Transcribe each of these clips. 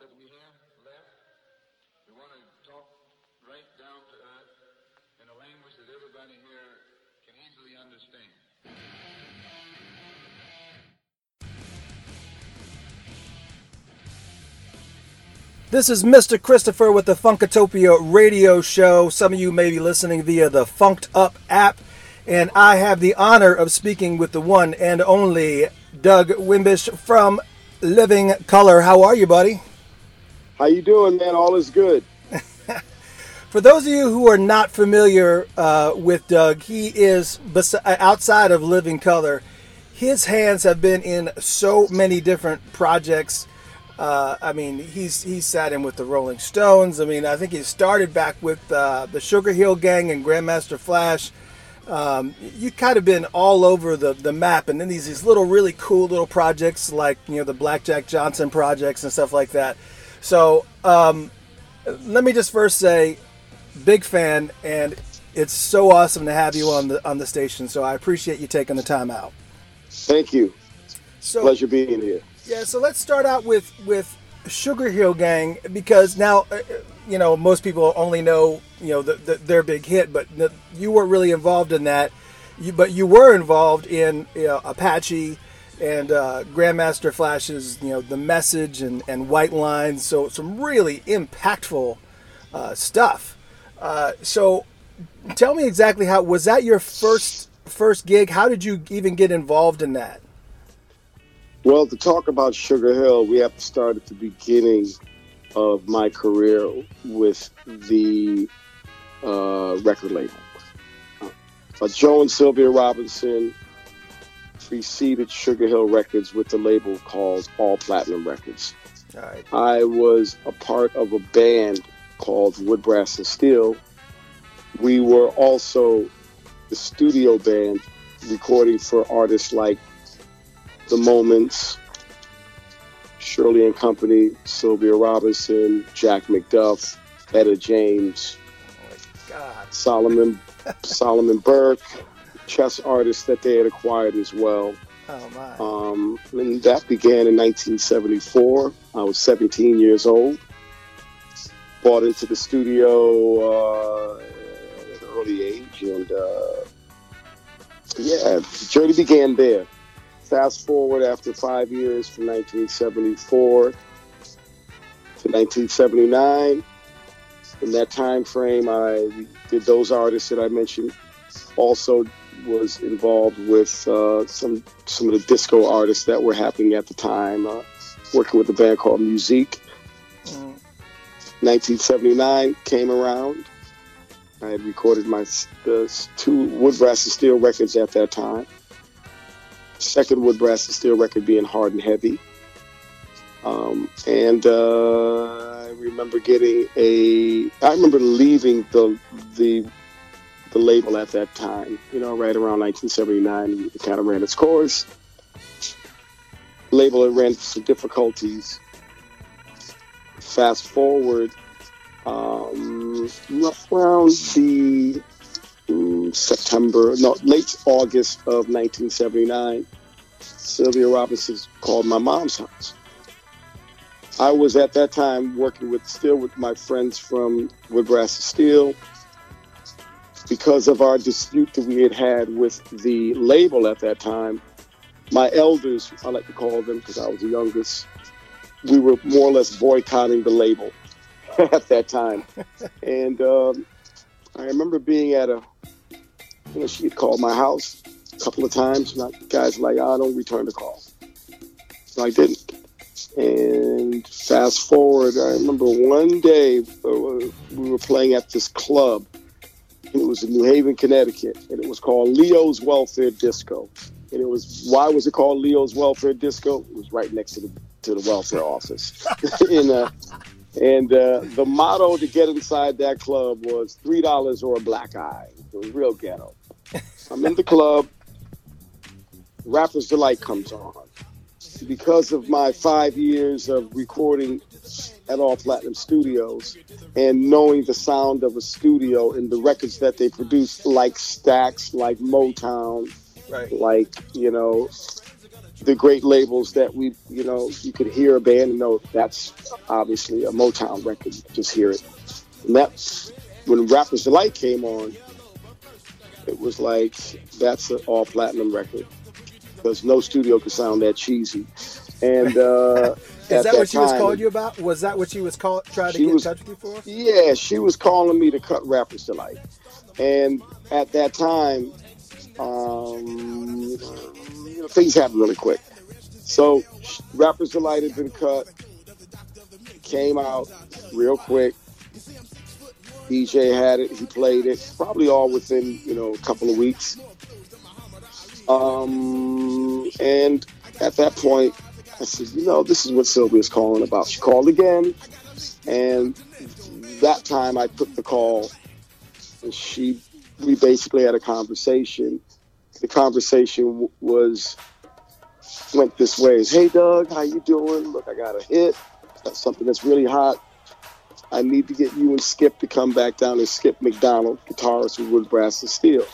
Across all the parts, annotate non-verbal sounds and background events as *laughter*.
that we have left, we want to talk right down to earth in a language that everybody here can easily understand. This is Mr. Christopher with the Funkatopia radio show. Some of you may be listening via the Funked Up app, and I have the honor of speaking with the one and only Doug Wimbish from Living Colour. How are you, buddy? How you doing, man? All is good. *laughs* For those of you who are not familiar uh, with Doug, he is bes- outside of Living Colour. His hands have been in so many different projects. Uh, I mean, he's he's sat in with the Rolling Stones. I mean, I think he started back with uh, the Sugar Hill Gang and Grandmaster Flash. Um, you kind of been all over the, the map, and then these these little really cool little projects like you know the Blackjack Johnson projects and stuff like that. So um, let me just first say, big fan, and it's so awesome to have you on the on the station. So I appreciate you taking the time out. Thank you. So Pleasure being here. yeah, so let's start out with with Sugar Hill Gang because now uh, you know most people only know you know the, the, their big hit, but you weren't really involved in that. You, but you were involved in you know, Apache and uh, Grandmaster Flash's you know the message and, and White Lines. So some really impactful uh, stuff. Uh, so tell me exactly how was that your first first gig? How did you even get involved in that? Well, to talk about Sugar Hill, we have to start at the beginning of my career with the uh, record label. Uh, Joe and Sylvia Robinson preceded Sugar Hill Records with the label called All Platinum Records. All right. I was a part of a band called Wood Brass and Steel. We were also the studio band recording for artists like The Moments, Shirley and Company, Sylvia Robinson, Jack McDuff, Etta James, oh God. Solomon Solomon Burke, chess artists that they had acquired as well. Oh my. Um, and that began in 1974. I was 17 years old. Bought into the studio uh, at an early age, and uh, yeah, the journey began there. Fast forward after five years from 1974 to 1979. In that time frame, I did those artists that I mentioned. Also, was involved with uh, some some of the disco artists that were happening at the time. Uh, working with a band called Musique. Mm. 1979 came around. I had recorded my the two Wood Brass and Steel records at that time. Second Wood Brass and Steel record being Hard and Heavy. Um, and uh, I remember getting a. I remember leaving the the the label at that time. You know, right around 1979, it kind of ran its course. Label had ran into some difficulties. Fast forward, um, around the mm, September, no, late August of 1979, Sylvia Robinson called my mom's house. I was at that time working with still with my friends from Wood Brass and Steel because of our dispute that we had had with the label at that time. My elders, I like to call them because I was the youngest, we were more or less boycotting the label *laughs* at that time. *laughs* and um, I remember being at a, you know, she had called my house a couple of times. And guys were like, I don't return the call. So I didn't. And fast forward, I remember one day uh, we were playing at this club. It was in New Haven, Connecticut, and it was called Leo's Welfare Disco. And it was why was it called Leo's Welfare Disco? It was right next to the to the welfare office. *laughs* and uh, and uh, the motto to get inside that club was three dollars or a black eye. It was real ghetto. I'm in the club. Rapper's Delight comes on because of my five years of recording at All Platinum Studios and knowing the sound of a studio and the records that they produce, like Stax, like Motown, Right. like, you know, the great labels that we, you know, you could hear a band and know that's obviously a Motown record. Just hear it. And that's when Rappers Delight came on. It was like that's an all platinum record because no studio could sound that cheesy. And uh, *laughs* is that, what she was calling you about? Was that what she was call, trying to get was, in touch with you for? Yeah, she was calling me to cut Rappers to Delight. And at that time, um, you know, things happened really quick. So, Rappers Delight had been cut, came out real quick. DJ had it, he played it, probably all within, you know, a couple of weeks. Um, and at that point, I said, you know, this is what Sylvia's calling about. She called again, and that time I took the call, and she, we basically had a conversation. The conversation was went this way: "Hey, Doug, how you doing? Look, I got a hit. Got something that's really hot. I need to get you and Skip to come back down and Skip McDonald, guitarist with Wood Brass and Steel."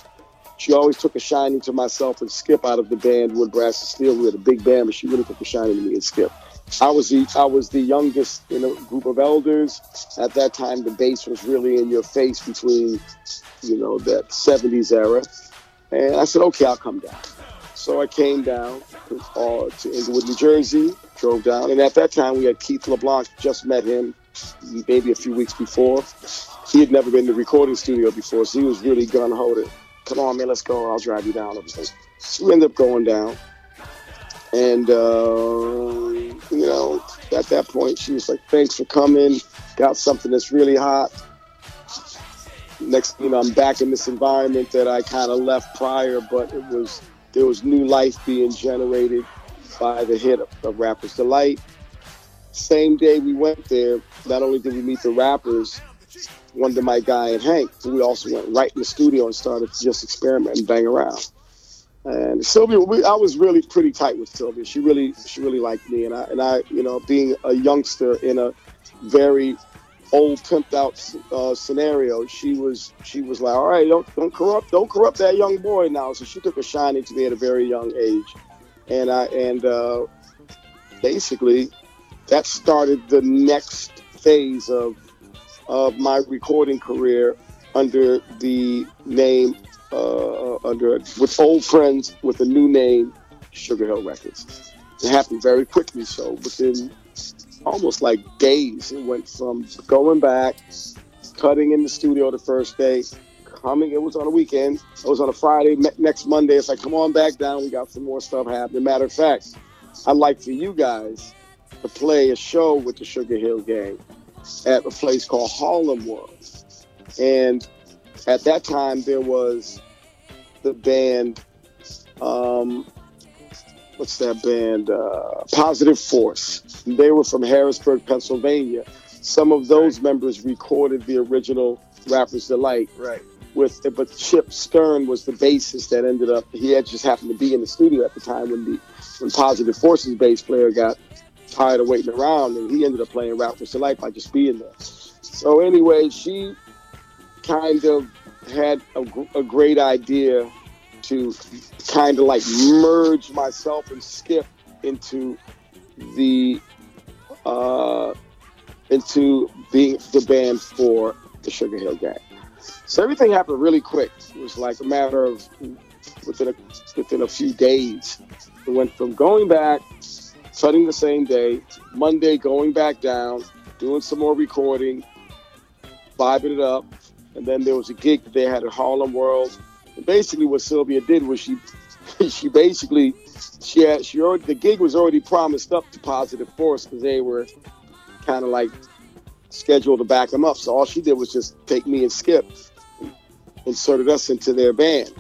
She always took a shining to myself and Skip out of the band Wood Brass and Steel. We had a big band, but she really took a shining to me and Skip. I was the I was the youngest in a group of elders. At that time, the bass was really in your face between, you know, that '70s era. And I said, okay, I'll come down. So I came down uh, to Englewood, New Jersey, drove down, and at that time we had Keith LeBlanc. Just met him maybe a few weeks before. He had never been to the recording studio before, so he was really gun ho come on, man, let's go. I'll drive you down. So we ended up going down. And, uh, you know, at that point, she was like, thanks for coming. Got something that's really hot. Next, you know, I'm back in this environment that I kind of left prior, but it was, there was new life being generated by the hit of, of Rappers Delight. Same day we went there, not only did we meet the rappers, Wonder My Guy and Hank. We also went right in the studio and started to just experiment and bang around. And Sylvia, we, I was really pretty tight with Sylvia. She really, she really liked me, and I, and I, you know, being a youngster in a very old pimped out uh, scenario, she was, she was like, all right, don't, don't corrupt, don't corrupt that young boy now. So she took a shining to me at a very young age, and I, and uh, basically, that started the next phase of of my recording career under the name uh, under with old friends with a new name, Sugar Hill Records. It happened very quickly, so within almost like days, it went from going back, cutting in the studio the first day, coming. It was on a weekend. It was on a Friday. Next Monday, it's like, come on back down. We got some more stuff happening. Matter of fact, I'd like for you guys to play a show with the Sugar Hill Gang at a place called Harlem World. And at that time, there was the band, um, what's that band? Uh, Positive Force. They were from Harrisburg, Pennsylvania. Some of those right. members recorded the original Rapper's Delight. Right. With but Chip Shearin was the bassist that ended up. He had just happened to be in the studio at the time when the when Positive Force's bass player got tired of waiting around, and he ended up playing Rappers life by just being there. So anyway, she kind of had a, a great idea to kind of like merge myself and Skip into the uh, into being the band for the Sugar Hill Gang. So everything happened really quick. It was like a matter of within a within a few days. It went from going back cutting the same day, Monday going back down, doing some more recording, vibing it up, and then there was a gig that they had at Harlem World. And basically, what Sylvia did was she *laughs* she basically she had she already the gig was already promised up to Positive Force because they were kind of like scheduled to back them up. So all she did was just take me and Skip, and inserted us into their band,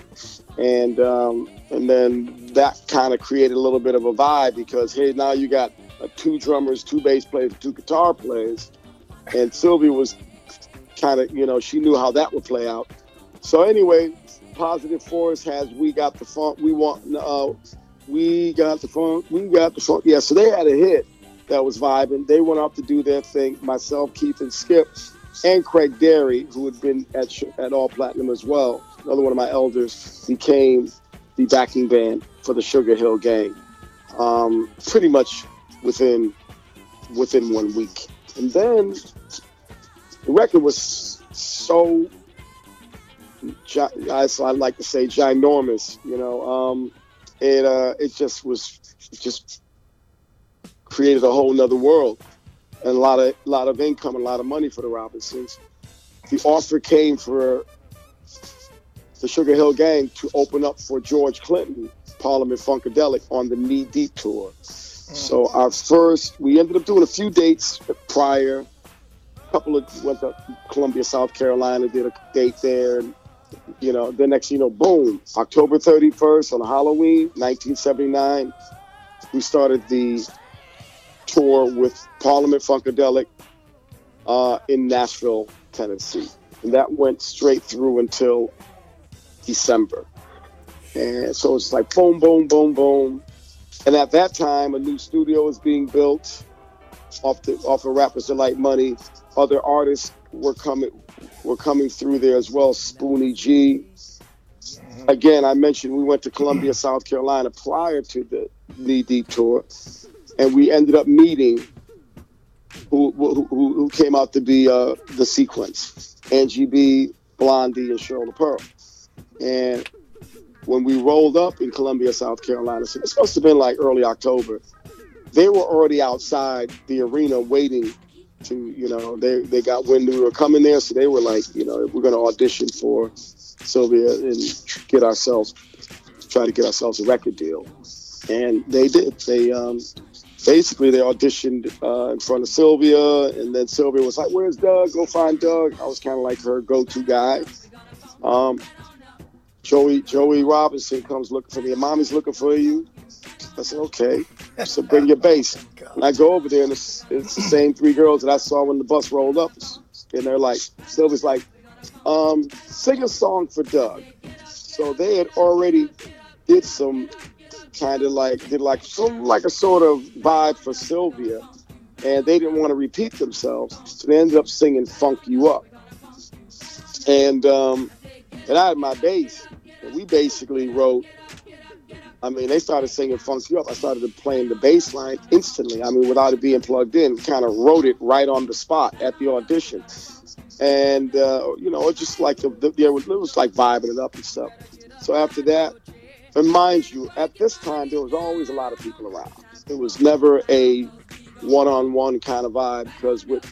and um, and then that kind of created a little bit of a vibe because hey, now you got uh, two drummers, two bass players, two guitar players, and Sylvia was kind of you know she knew how that would play out. So anyway, Positive Force has we got the funk, we want uh, we got the funk, we got the funk. Yeah, so they had a hit that was vibing. They went off to do their thing. Myself, Keith, and Skip, and Craig Derry, who had been at at All Platinum as well, another one of my elders, became the backing band for the Sugar Hill Gang. um, pretty much within within one week. And then the record was so, as I like to say, ginormous. You know, um, it uh, it just was it just created a whole nother world and a lot of lot of income a lot of money for the Robinsons. The offer came for the Sugar Hill Gang to open up for George Clinton, Parliament Funkadelic, on the Knee Deep tour. So our first, we ended up doing a few dates prior. A couple of went to Columbia, South Carolina, did a date there. And, you know, the next, you know, boom, October 31st on Halloween, 1979, we started the tour with Parliament Funkadelic uh, in Nashville, Tennessee. And that went straight through until December. And so it's like boom, boom, boom, boom. And at that time, a new studio was being built off the off of Rappers Delight money. Other artists were coming were coming through there as well. Spoonie G. Again, I mentioned we went to Columbia, South Carolina prior to the Knee Deep tour, and we ended up meeting who who, who, came out to be uh, the sequence: Angie B, Blondie, and Cheryl Pearl. And when we rolled up in Columbia, South Carolina, so this must have been like early October, they were already outside the arena waiting to, you know, they, they got wind we were coming there. So they were like, you know, we're going to audition for Sylvia and get ourselves, try to get ourselves a record deal. And they did. They, um, basically they auditioned uh, in front of Sylvia, and then Sylvia was like, "Where's Doug? Go find Doug." I was kind of like her go-to guy. Um, Joey Joey Robinson comes looking for me. Mommy's looking for you. I said, okay. So bring your bass. *laughs* And I go over there, and it's, it's the same three girls that I saw when the bus rolled up. And they're like, Sylvia's like, um, sing a song for Doug. So they had already did some kind of like did like some like a sort of vibe for Sylvia, and they didn't want to repeat themselves, so they ended up singing "Funk You Up." And um, and I had my bass, and we basically wrote. I mean, they started singing "Funk You Up." I started playing the bass line instantly. I mean, without it being plugged in, kind of wrote it right on the spot at the audition, and uh, you know, it just like the, the, it was like vibing it up and stuff. So after that, and mind you, at this time there was always a lot of people around. It was never a one-on-one kind of vibe because with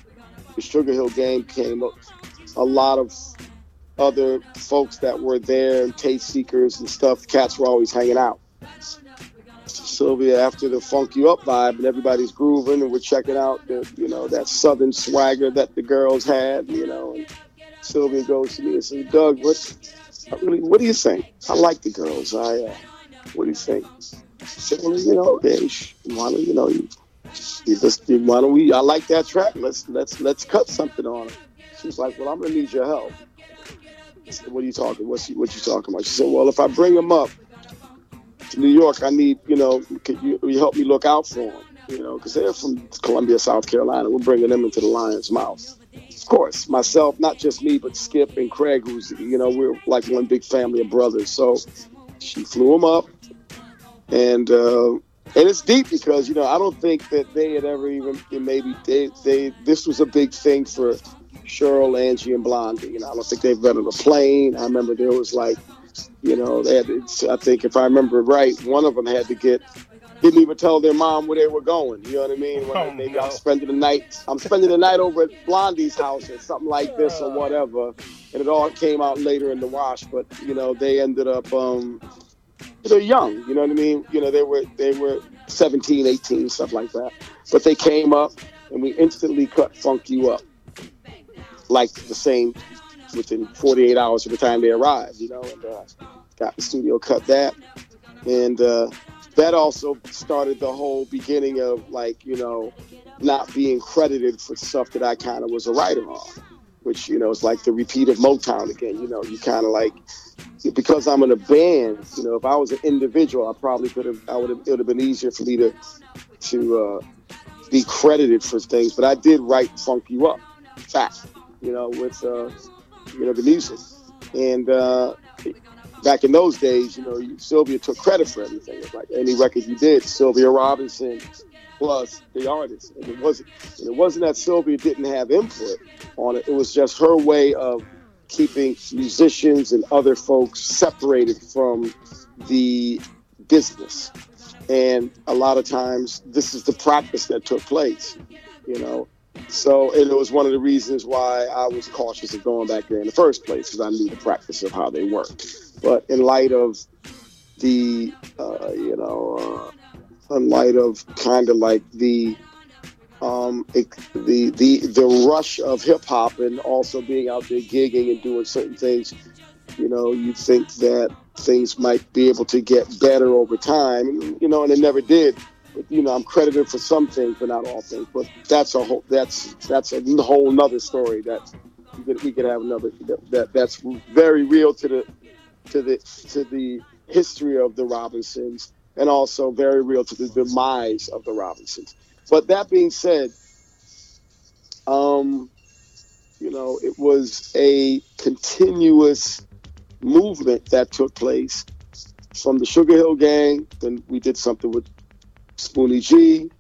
the Sugar Hill game came up, a lot of other folks that were there and taste seekers and stuff. Cats were always hanging out. Sylvia, after the funk you up vibe and everybody's grooving and we're checking out the, you know, that southern swagger that the girls had, you know, and Sylvia goes to me and says, Doug, what, really, what do you think? I like the girls. I, uh, what do you think? I said, well, you know, they, why don't you know, you, you just, why don't we? I like that track. Let's let's let's cut something on it. She's like, well, I'm gonna need your help. Said, what are you talking? What's what you talking about? She said, well, if I bring them up to New York, I need, you know, could you, you help me look out for them? You know, because they're from Columbia, South Carolina. We're bringing them into the lion's mouth. Of course, myself, not just me, but Skip and Craig, who's, you know, we're like one big family of brothers. So she flew them up, and uh, and it's deep because you know I don't think that they had ever even maybe they they this was a big thing for Cheryl, Angie, and Blondie. You know, I don't think they've been on a plane. I remember there was like, you know, they had. To, I think if I remember right, one of them had to get. Didn't even tell their mom where they were going. You know what I mean? When Oh, they no. got spending the night. I'm spending the night over at Blondie's house or something like this or whatever. And it all came out later in the wash. But you know, they ended up. um they're young, you know what I mean? You know, they were they were 17, 18, stuff like that. But they came up and we instantly cut Funk You Up. Like the same within 48 hours of the time they arrived, you know, and uh, got the studio cut that. And uh, that also started the whole beginning of like, you know, not being credited for stuff that I kind of was a writer on, which, you know, is like the repeat of Motown again. You know, you kind of like, because I'm in a band, you know, if I was an individual, I probably could have, I would have, it would have been easier for me to, to uh, be credited for things. But I did write Funk You Up, fact, you know, with, uh, you know, the music. And uh, back in those days, you know, Sylvia took credit for everything. Like any record you did, Sylvia Robinson plus the artist. And it wasn't and it wasn't that Sylvia didn't have input on it. It was just her way of keeping musicians and other folks separated from the business. And a lot of times this is the practice that took place, you know. So and it was one of the reasons why I was cautious of going back there in the first place because I knew the practice of how they work. But in light of the, uh, you know, uh, in light of kind of like the um, it, the the the rush of hip hop and also being out there gigging and doing certain things, you know, you think that things might be able to get better over time, you know, and it never did. You know, I'm credited for some things, but not all things. But that's a whole that's that's a whole nother story that we could, we could have another that, that that's very real to the to the to the history of the Robinsons and also very real to the demise of the Robinsons. But that being said, um, you know, it was a continuous movement that took place from the Sugar Hill Gang. Then we did something with Spoonie G,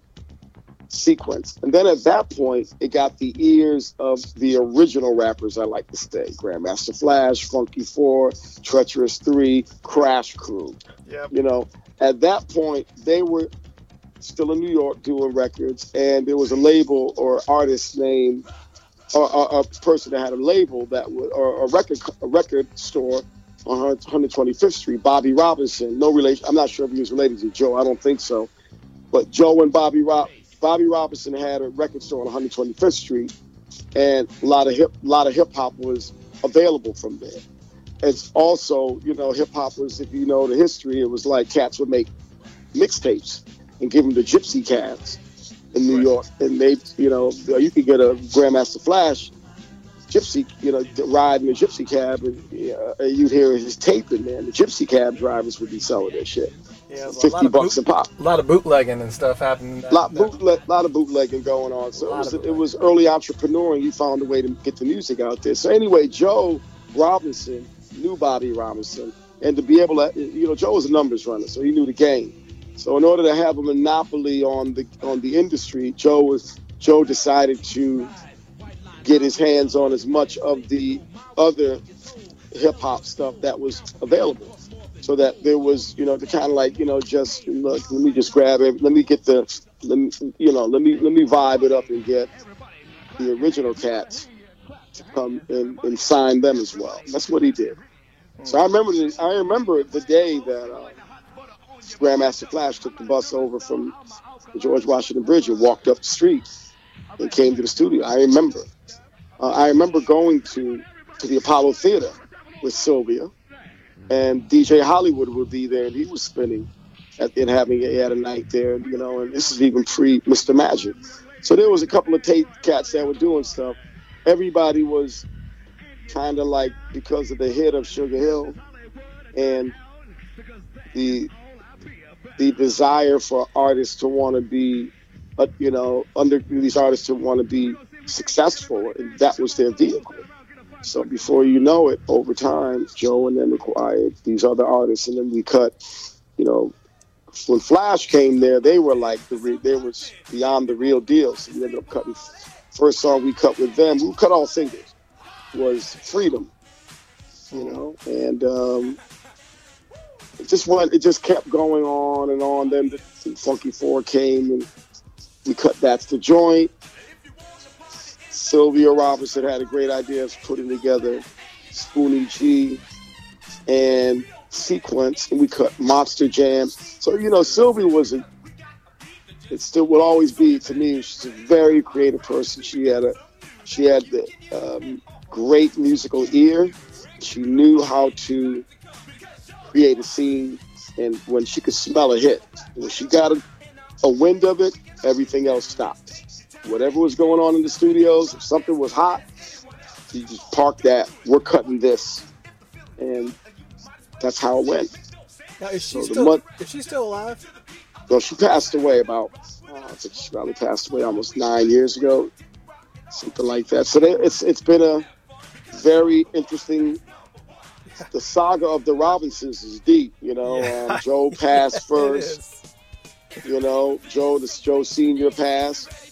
Sequence. And then at that point, it got the ears of the original rappers, I like to say Grandmaster Flash, Funky Four, Treacherous Three, Crash Crew. Yep. You know, at that point, they were still in New York doing records, and there was a label or artist named, or, or a person that had a label that was, or a record, a record store on 125th Street, Bobby Robinson. No relation. I'm not sure if he was related to Joe. I don't think so. But Joe and Bobby Rob, Bobby Robinson had a record store on 125th Street, and a lot of hip, a lot of hip hop was available from there. It's also, you know, hip hop was, if you know the history, it was like cats would make mixtapes and give them to Gypsy Cats in New York, and they, you know, you could get a Grandmaster Flash gypsy, you know, riding a gypsy cab, and uh, you'd hear his taping, man. The gypsy cab drivers would be selling that shit. Yeah, a Fifty of bucks boot- a pop. A lot of bootlegging and stuff happening. that- lot bootleg, lot of bootlegging going on. So it was it was early entrepreneur, and you found a way to get the music out there. So anyway, Joe Robinson knew Bobby Robinson, and to be able to, you know, Joe was a numbers runner, so he knew the game. So in order to have a monopoly on the on the industry, Joe was Joe decided to get his hands on as much of the other hip hop stuff that was available so that there was, you know, the kind of like, you know, just look, let me just grab it, let me get the, let me, you know, let me let me vibe it up and get the original cats to come and, and sign them as well. That's what he did. So I remember, the, I remember the day that uh, Grandmaster Flash took the bus over from the George Washington Bridge and walked up the street and came to the studio. I remember. Uh, I remember going to to the Apollo Theater with Sylvia and DJ Hollywood would be there, and he was spinning at and having he had a night there, you know. And this is even pre Mr. Magic, so there was a couple of tape cats that were doing stuff. Everybody was kind of like because of the hit of Sugar Hill and the the desire for artists to want to be, uh, you know, under these artists to want to be successful, and that was their vehicle. So before you know it, over time, Joe and then acquired these other artists, and then we cut. You know, when Flash came there, they were like the re- they was beyond the real deal. So we ended up cutting. First song we cut with them, we cut all singles, was Freedom. You know, and um, it just went. It just kept going on and on. Then the, the Funky Four came, and we cut that's the joint. Sylvia Robinson had a great idea of putting together Spoonie G and Sequence, and we cut Monster Jam. So you know, Sylvia was a. It still will always be to me. She's a very creative person. She had a, she had the um, great musical ear. She knew how to create a scene, and when she could smell a hit, when she got a, a wind of it, everything else stopped whatever was going on in the studios, if something was hot, you just park that. We're cutting this, and that's how it went. Now, is she So still mud- is she still alive? Well, she passed away about, uh, I think she probably passed away almost nine years ago, something like that. So they, it's it's been a very interesting *laughs* the saga of the Robinsons is deep. You know, Yeah. um, Joe passed *laughs* first. You know, Joe, this Joe Senior passed.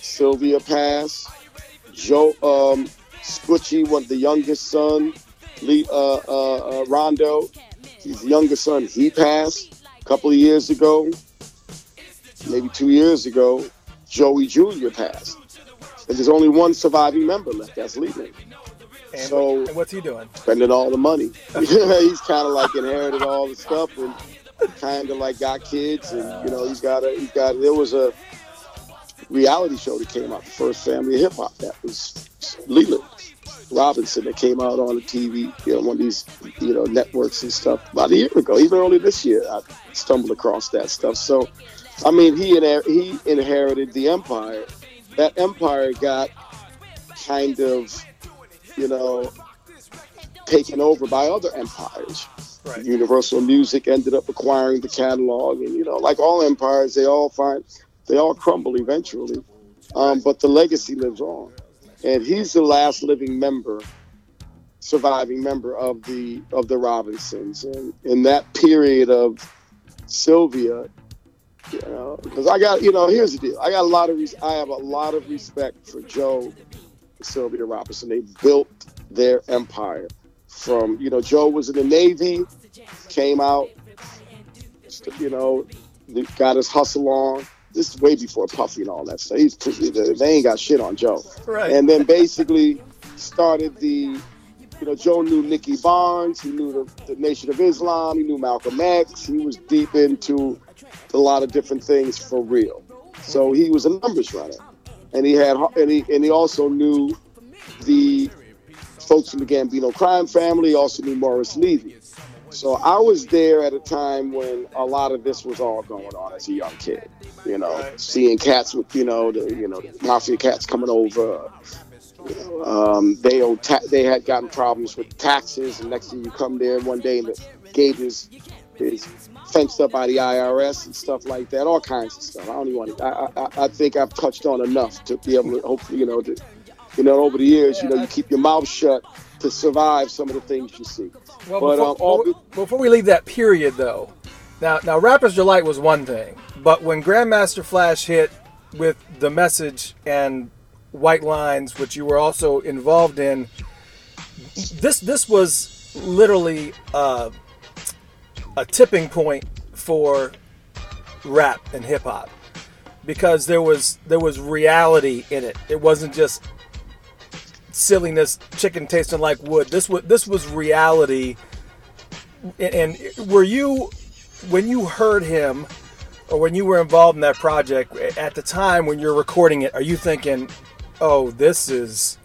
Sylvia passed. Joe um, one the youngest son, Lee, uh, uh, uh, Rondo, his youngest son, he passed a couple of years ago. Maybe two years ago, Joey Jr. passed. And there's only one surviving member left. That's Leland. And, So- and what's he doing? spending all the money. *laughs* he's kind of like inherited all the stuff and kind of like got kids and you know he's got a he's got there was a reality show that came out, the first family of hip hop. That was Leland Robinson that came out on the TV, you know, one of these you know networks and stuff about a year ago, even early this year. I stumbled across that stuff. So, I mean, he inher- he inherited the empire. That empire got kind of, you know, taken over by other empires. Right. Universal Music ended up acquiring the catalog, and you know, like all empires, they all find they all crumble eventually. Um, but the legacy lives on, and he's the last living member, surviving member of the of the Robinsons, and in that period of Sylvia, you know, because I got you know, here's the deal, I got a lot of res- I have a lot of respect for Joe, Sylvia Robinson. They built their empire from you know Joe was in the Navy, came out, you know, got his hustle on. This is way before Puffy and all that stuff. He's they ain't got shit on Joe. Right. And then basically started the, you know, Joe knew Nicky Barnes, he knew the, the Nation of Islam, he knew Malcolm X, he was deep into a lot of different things for real. So he was a numbers runner, and he had and he and he also knew the folks from the Gambino crime family. Also knew Morris Levy. So I was there at a time when a lot of this was all going on as a young kid. You know, Right. seeing cats with you know the you know the mafia cats coming over. You know, um, they owed ta- they had gotten problems with taxes, and next thing you come there one day and the gate is is fenced up by the IRS and stuff like that. All kinds of stuff. I don't even want to. I, I I think I've touched on enough to be able to hopefully you know to you know over the years you know you keep your mouth shut to survive some of the things you see. Well, But, before, um, all before- before we leave that period, though, now now Rappers Delight was one thing, but when Grandmaster Flash hit with the message and White Lines, which you were also involved in, this this was literally uh, a tipping point for rap and hip hop because there was there was reality in it. It wasn't just silliness, chicken tasting like wood. This was this was reality. And, were you when you heard him, or when you were involved in that project at the time when you're recording it? Are you thinking, "Oh, this is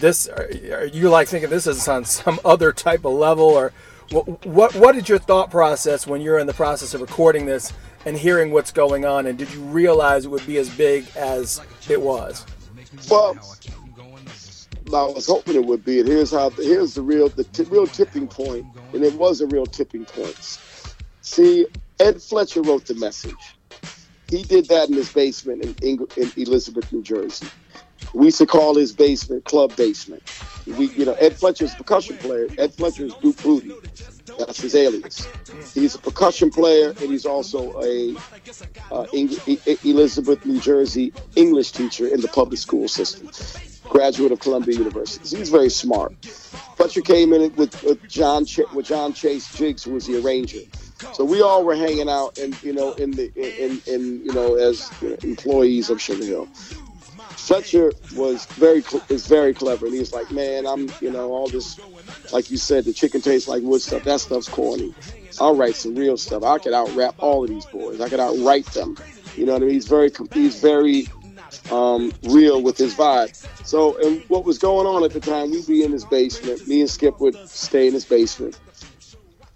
this"? Are are you like thinking this is on some *laughs* other type of level, or what? What, what is your thought process when you're in the process of recording this and hearing what's going on? And did you realize it would be as big as it was? Well, I was hoping it would be. And here's how. Here's the real the t- real tipping point, and it was a real tipping point. See, Ed Fletcher wrote the message. He did that in his basement in, Eng- in Elizabeth, New Jersey. We used to call his basement Club Basement. We, you know, Ed Fletcher's percussion player. Ed Fletcher is Duke Bootee. That's his alias. He's a percussion player, and he's also a uh, Eng- Elizabeth, New Jersey English teacher in the public school system. Graduate of Columbia University. He's very smart. Fletcher came in with, with John Ch- with John Chase Jiggs, who was the arranger. So we all were hanging out, and you know, in the in in you know, as employees of Sugar Hill. Fletcher was very is very clever, and he was like, "Man, I'm you know all this, like you said, the chicken tastes like wood stuff. That stuff's corny. I'll write some real stuff. I could out rap all of these boys. I could outwrite them. You know what I mean? He's very he's very um, real with his vibe. So, and what was going on at the time? We'd be in his basement. Me and Skip would stay in his basement,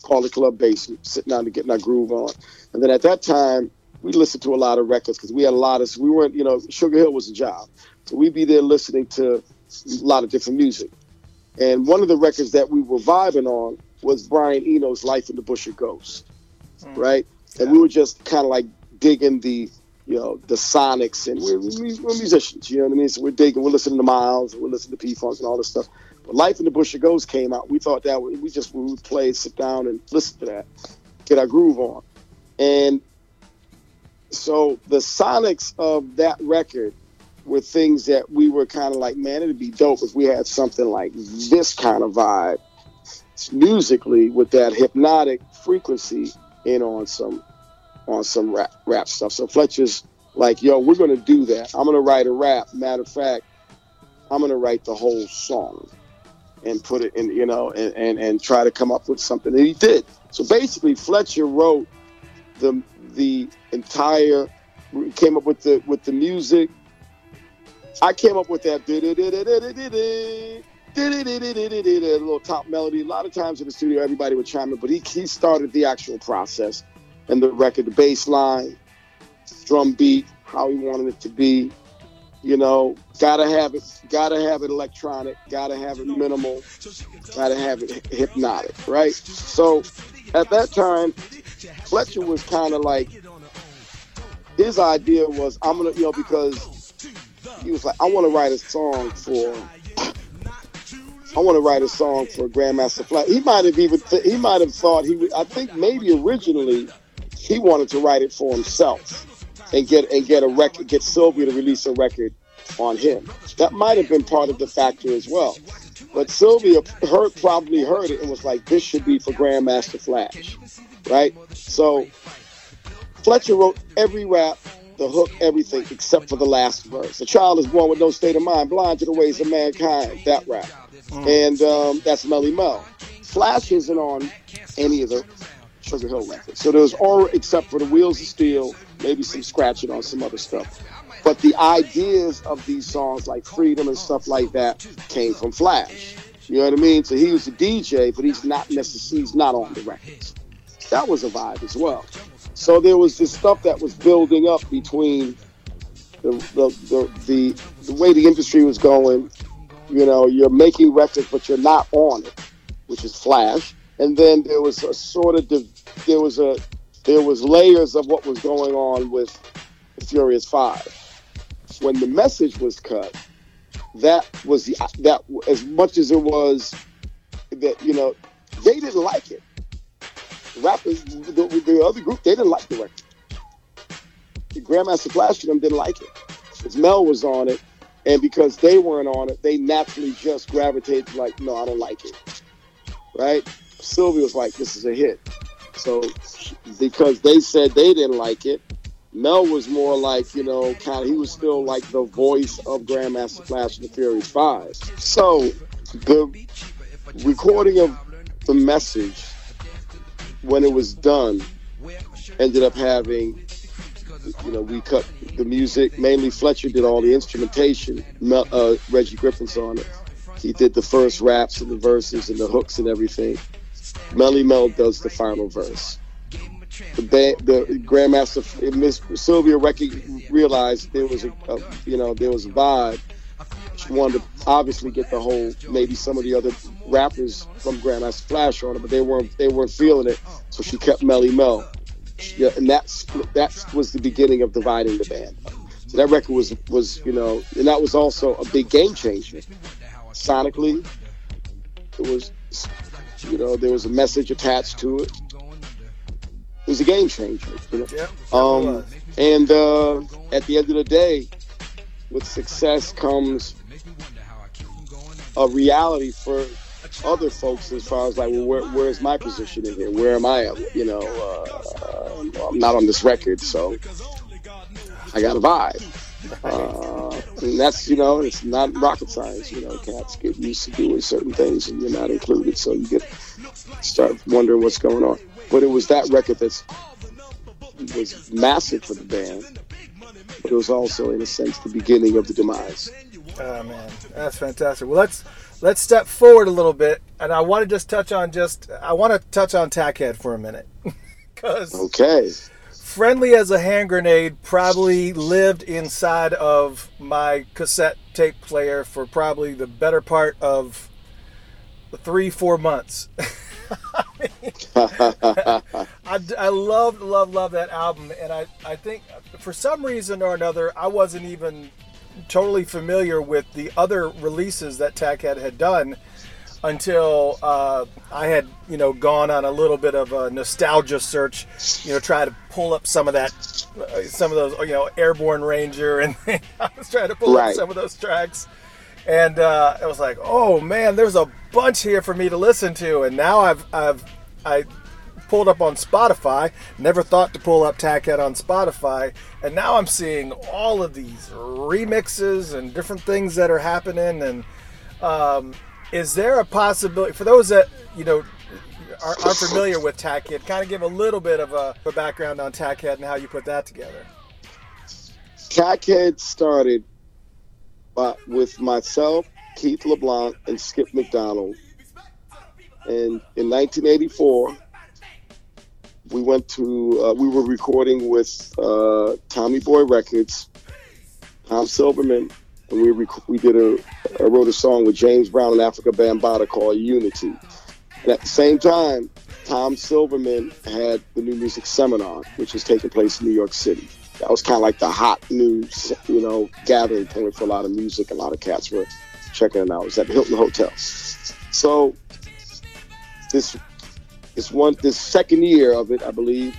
call the club basement, sitting down to getting our groove on. And then at that time, we listened to a lot of records because we had a lot of. We weren't, you know, Sugar Hill was a job, so we'd be there listening to a lot of different music. And one of the records that we were vibing on was Brian Eno's "Life in the Bush of Ghosts," right? And we were just kind of like digging the, you know, the sonics, and we're, we- we're musicians, you know what I mean? So we're digging, we're listening to Miles, we're listening to P Funk and all this stuff. But Life in the Bush of Ghosts came out. We thought that we just we would play, sit down, and listen to that, get our groove on, and so the sonics of that record were things that we were kind of like, man, it'd be dope if we had something like this kind of vibe musically with that hypnotic frequency in on some on some rap rap stuff. So Fletcher's like, yo, we're gonna do that. I'm gonna write a rap. Matter of fact, I'm gonna write the whole song and put it in, you know, and, and, and try to come up with something. And he did. So basically Fletcher wrote the the entire came up with the with the music. I came up with that little top melody. A lot of times in the studio, everybody would chime in, but he, he started the actual process and the record, the bass line, drum beat, how he wanted it to be. You know, gotta have it, gotta have it electronic, gotta have it minimal, gotta have it hypnotic, right? So at that time, Fletcher was kind of like, his idea was, I'm gonna, you know, because he was like, I want to write a song for I want to write a song for Grandmaster Flash. He might have even th- he might have thought he would. I think maybe originally he wanted to write it for himself and get and get a record, get Sylvia to release a record on him. That might have been part of the factor as well. But Sylvia heard probably heard it and was like, "This should be for Grandmaster Flash," right? So Fletcher wrote every rap, the hook, everything except for the last verse. A child is born with no state of mind, blind to the ways of mankind. That rap. Mm. And um, that's Melle Mel. Flash isn't on any of the Sugar Hill records. So there's all except for the Wheels of Steel, maybe some scratching on some other stuff. But the ideas of these songs like Freedom and stuff like that came from Flash. You know what I mean? So he was a DJ, but he's not necessarily he's not on the records. That was a vibe as well. So there was this stuff that was building up between the the, the, the, the way the industry was going you know, you're making records, but you're not on it, which is Flash. And then there was a sort of there was a there was layers of what was going on with Furious Five. When the message was cut, that was the that as much as it was that you know they didn't like it. Rappers, the, the other group, they didn't like the record. The Grandmaster Flash and them didn't like it. Because Mel was on it, and because they weren't on it, they naturally just gravitated like, no, I don't like it. Right? Sylvia was like, this is a hit. So because they said they didn't like it, Mel was more like, you know, kind of, he was still like the voice of Grandmaster Flash and the Furious Five. So the recording of the message, when it was done, ended up having you know, we cut the music. Mainly Fletcher did all the instrumentation. Uh, Reggie Griffin's on it. He did the first raps and the verses and the hooks and everything. Melle Mel does the final verse. The band, the Grandmaster, Miss Sylvia realized there was a, a, you know, there was a vibe. She wanted to obviously get the whole, maybe some of the other rappers from Grandmaster Flash on it, but they weren't, they weren't feeling it. So she kept Melle Mel and that's that was the beginning of dividing the band. So that record was was you know, and that was also a big game changer. Sonically, it was you know there was a message attached to it. It was a game changer. You know? Yeah, um, and uh, at the end of the day, with success comes a reality for other folks as far as like, well, where, where's my position in here? Where am I? You know, uh, I'm not on this record, so I got a vibe. Uh, and that's you know, it's not rocket science. You know, cats get used to doing certain things, and you're not included, so you get start wondering what's going on. But it was that record that was massive for the band, but it was also, in a sense, the beginning of the demise. Oh man, that's fantastic. Well, let's let's step forward a little bit, and I want to just touch on just I want to touch on Tackhead for a minute, *laughs* because okay, friendly as a hand grenade probably lived inside of my cassette tape player for probably the better part of three four months. *laughs* I, I, I love love love that album, and I I think for some reason or another I wasn't even totally familiar with the other releases that Tackhead had done until uh, I had, you know, gone on a little bit of a nostalgia search, you know, try to pull up some of that, uh, some of those, you know, Airborne Ranger, and *laughs* I was trying to pull right. up some of those tracks, and uh, I was like, oh man, there's a bunch here for me to listen to, and now I've, I've, I pulled up on Spotify. Never thought to pull up Tackhead on Spotify, and now I'm seeing all of these remixes and different things that are happening. And um, is there a possibility for those that you know are, are familiar with Tackhead? Kind of give a little bit of a, a background on Tackhead and how you put that together. Tackhead started by, with myself, Keith LeBlanc, and Skip McDonald. And in 1984, we went to uh, we were recording with uh, Tommy Boy Records, Tom Silverman, and we rec- we did a I wrote a song with James Brown and Afrika Bambaataa called Unity. And at the same time, Tom Silverman had the New Music Seminar, which was taking place in New York City. That was kind of like the hot new, you know, gathering point for a lot of music. A lot of cats were checking it out. It was at the Hilton Hotel. So this this one, this second year of it, I believe,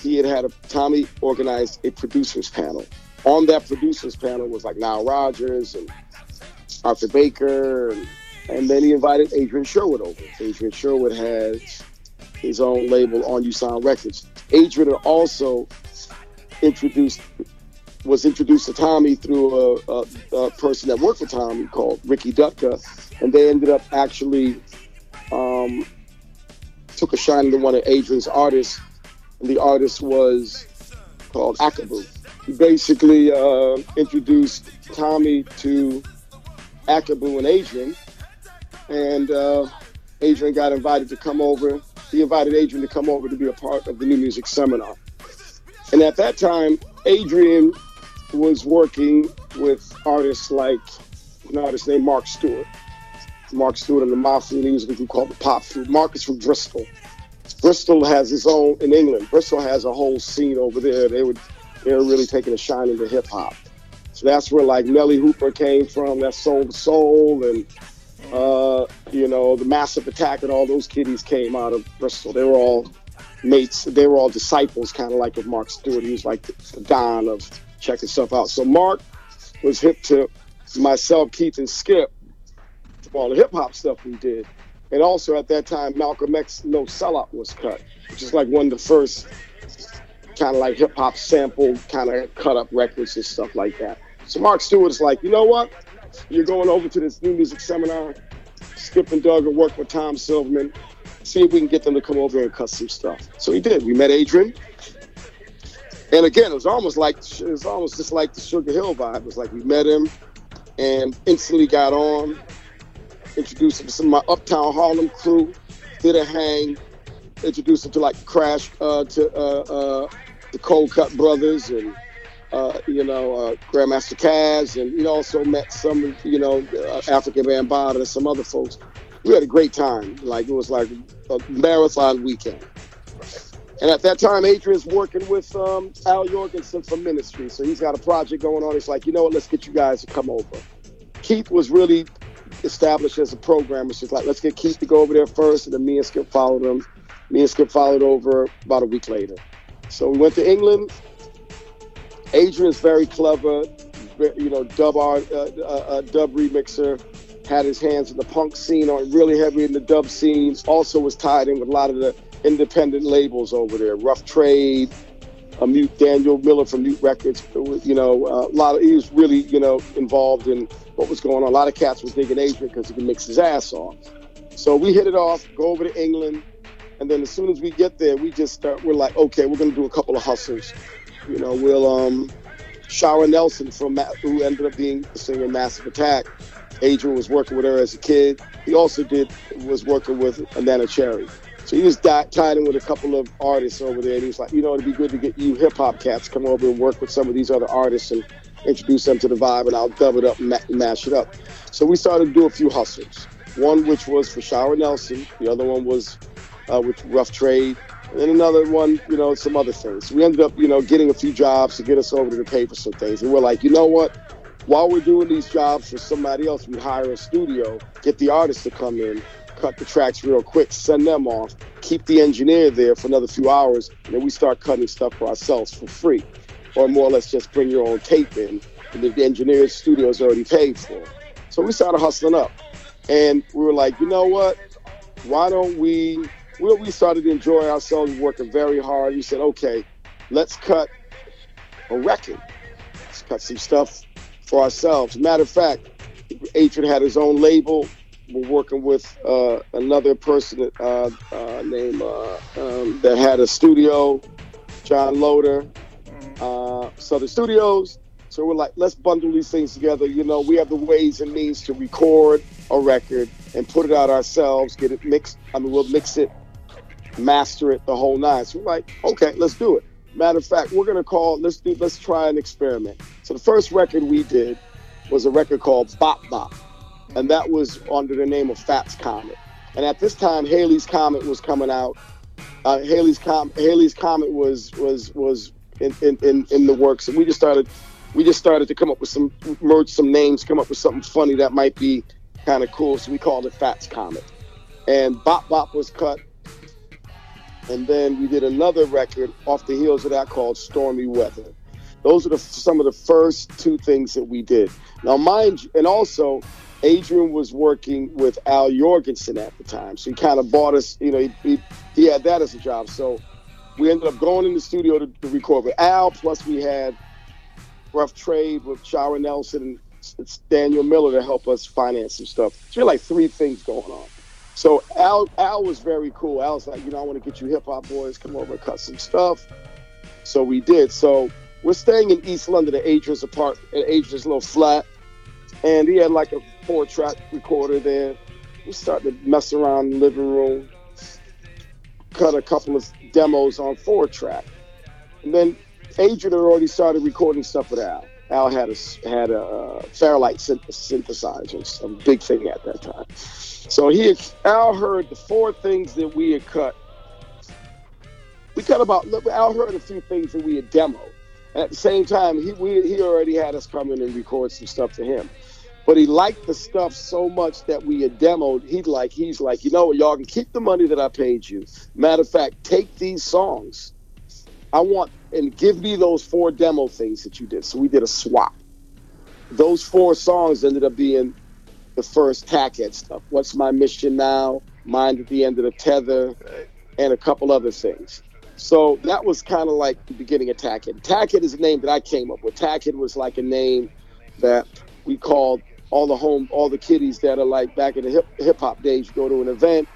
he had had a Tommy organized a producers panel. On that producers panel was like Nile Rodgers and Arthur Baker, and, and then he invited Adrian Sherwood over. Adrian Sherwood had his own label On-U Sound Records. Adrian also introduced was introduced to Tommy through a, a, a, person that worked for Tommy called Ricky Dutka, and they ended up actually um, took a shine to one of Adrian's artists, and the artist was called Akaboo. He basically uh, introduced Tommy to Akaboo and Adrian, and uh, Adrian got invited to come over. He invited Adrian to come over to be a part of the new music seminar. And at that time, Adrian was working with artists like an artist named Mark Stewart. Mark Stewart and the Mafia music group called the Pop Group. Mark is from Bristol. Bristol has its own in England. Bristol has a whole scene over there. They would they're really taking a shine into hip hop. So that's where like Nellee Hooper came from. That's Soul II Soul and uh, you know the Massive Attack and all those kiddies came out of Bristol. They were all mates. They were all disciples, kind of like of Mark Stewart. He was like the, the don of checking stuff out. So Mark was hip to myself, Keith, and Skip all the hip hop stuff we did. And also at that time, Malcolm X No Sellout was cut, which is like one of the first kind of like hip hop sample kind of cut up records and stuff like that. So Mark Stewart's like, you know what? You're going over to this new music seminar. Skip and Doug will work with Tom Silverman. See if we can get them to come over and cut some stuff. So he did. We met Adrian. And again, it was almost like it was almost just like the Sugar Hill vibe. It was like we met him and instantly got on introduced him to some of my Uptown Harlem crew, did a hang, introduced him to like Crash, uh, to uh, uh, the Cold Crush Brothers and, uh, you know, uh, Grandmaster Caz, and he also met some, you know, uh, Afrika Bambaataa and some other folks. We had a great time. Like, it was like a marathon weekend. And at that time, Adrian's working with um, Al Jourgensen from Ministry. So he's got a project going on. He's like, you know what, let's get you guys to come over. Keith was really established as a programmer. Just like, let's get Keith to go over there first, and then me and Skip followed him. Me and Skip followed over about a week later. So we went to England. Adrian's very clever, you know, dub uh, uh, uh, dub remixer. Had his hands in the punk scene, on really heavy in the dub scenes. Also was tied in with a lot of the independent labels over there, Rough Trade, a Mute Daniel Miller from Mute Records. You know, uh, a lot of he was really you know involved in what was going on. A lot of cats were digging Adrian because he could mix his ass off. So we hit it off, go over to England, and then as soon as we get there, we just start. We're like, okay, we're gonna do a couple of hustles. You know, we'll um, Shara Nelson from who ended up being the singer Massive Attack. Adrian was working with her as a kid. He also did was working with Neneh Cherry. So he was tied in with a couple of artists over there. And he was like, you know, it'd be good to get you hip hop cats come over and work with some of these other artists and introduce them to the vibe, and I'll dub it up and ma- mash it up. So we started to do a few hustles. One which was for Shara Nelson. The other one was uh, with Rough Trade. And then another one, you know, some other things. We ended up, you know, getting a few jobs to get us over to the pay for some things. And we're like, you know what? while we're doing these jobs for somebody else, we hire a studio, get the artist to come in, cut the tracks real quick, send them off, keep the engineer there for another few hours, and then we start cutting stuff for ourselves for free. Or more or less just bring your own tape in, and the engineer's studio is already paid for. So we started hustling up. And we were like, you know what? Why don't we? We, we started to enjoy ourselves working very hard. We said, okay, let's cut a record. Let's cut some stuff for ourselves. Matter of fact, Adrian had his own label. We're working with uh, another person uh, uh, named uh, um, that had a studio, John Loader, uh, Southern Studios. So we're like, let's bundle these things together. You know, we have the ways and means to record a record and put it out ourselves, get it mixed. I mean, we'll mix it, master it, the whole nine. So we're like, okay, let's do it. Matter of fact, we're gonna call. Let's do. Let's try an experiment. So the first record we did was a record called Bop Bop, and that was under the name of Fats Comet. And at this time, Halley's Comet was coming out. Uh, Halley's Com- Halley's Comet was was was in, in, in, in the works, and we just started we just started to come up with some merge some names, come up with something funny that might be kind of cool. So we called it Fats Comet. And Bop Bop was cut and then we did another record off the heels of that called Stormy Weather. Those are the, some of the first two things that we did. Now, mind you, and also Adrian was working with Al Jourgensen at the time, so he kind of bought us. You know, he, he, he, had that as a job. So we ended up going in the studio to, to record with Al. Plus, we had rough trade with Shara Nelson and Daniel Miller to help us finance some stuff. So we had like three things going on. So Al Al was very cool. Al was like, you know, I want to get you hip hop boys, come over and cut some stuff. So we did. So we're staying in East London at Adrian's apartment, at Adrian's little flat, and he had like a four track recorder there. We started to mess around in the living room, cut a couple of demos on four track, and then Adrian had already started recording stuff with Al. Al had a had a uh, Fairlight synthesizer, a big thing at that time. So he Al heard the four things that we had cut. We cut about Al heard a few things that we had demoed. At the same time, he we, he already had us come in and record some stuff to him. But he liked the stuff so much that we had demoed. He'd like he's like, you know what, y'all can keep the money that I paid you. Matter of fact, take these songs. I want and give me those four demo things that you did. So we did a swap. Those four songs ended up being the first Tackhead stuff. What's my mission now? Mind at the end of the tether, and a couple other things. So that was kind of like the beginning of Tackhead. Tackhead is a name that I came up with. Tackhead was like a name that we called all the home, all the kiddies that are like back in the hip hop days. You go to an event,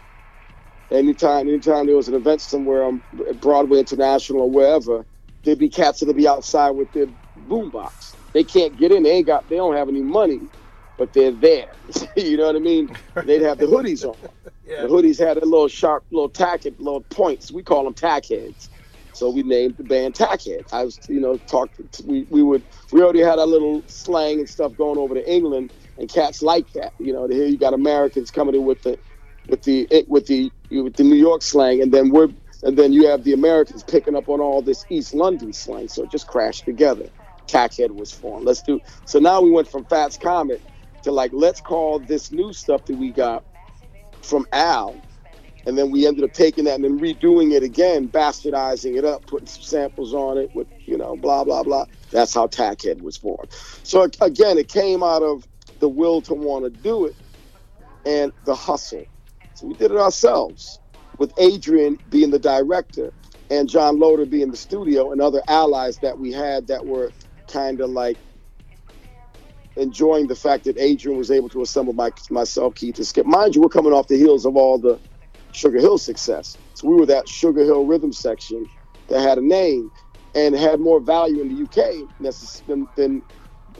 anytime, anytime there was an event somewhere on Broadway International or wherever, there'd be cats that'd be outside with their boombox. They can't get in. They ain't got. They don't have any money but they're there. *laughs* you know what I mean? They'd have the hoodies on. *laughs* Yeah. The hoodies had a little sharp, little tack, little points. We call them tack heads. So we named the band Tackhead. I was, you know, talked. We, we would we already had our little slang and stuff going over to England, and cats like that. You know, here you got Americans coming in with the with the with the with the New York slang, and then we're and then you have the Americans picking up on all this East London slang. So it just crashed together. Tackhead was formed. Let's do. So now we went from Fats Comet to like let's call this new stuff that we got from Al, and then we ended up taking that and then redoing it again, bastardizing it up, putting some samples on it with you know blah blah blah. That's how Tackhead was born. So again, it came out of the will to want to do it and the hustle. So we did it ourselves with Adrian being the director and John Loader being the studio and other allies that we had that were kind of like enjoying the fact that Adrian was able to assemble my, myself, Keith, and Skip. Mind you, we're coming off the heels of all the Sugar Hill success. So we were that Sugar Hill rhythm section that had a name and had more value in the UK than, than,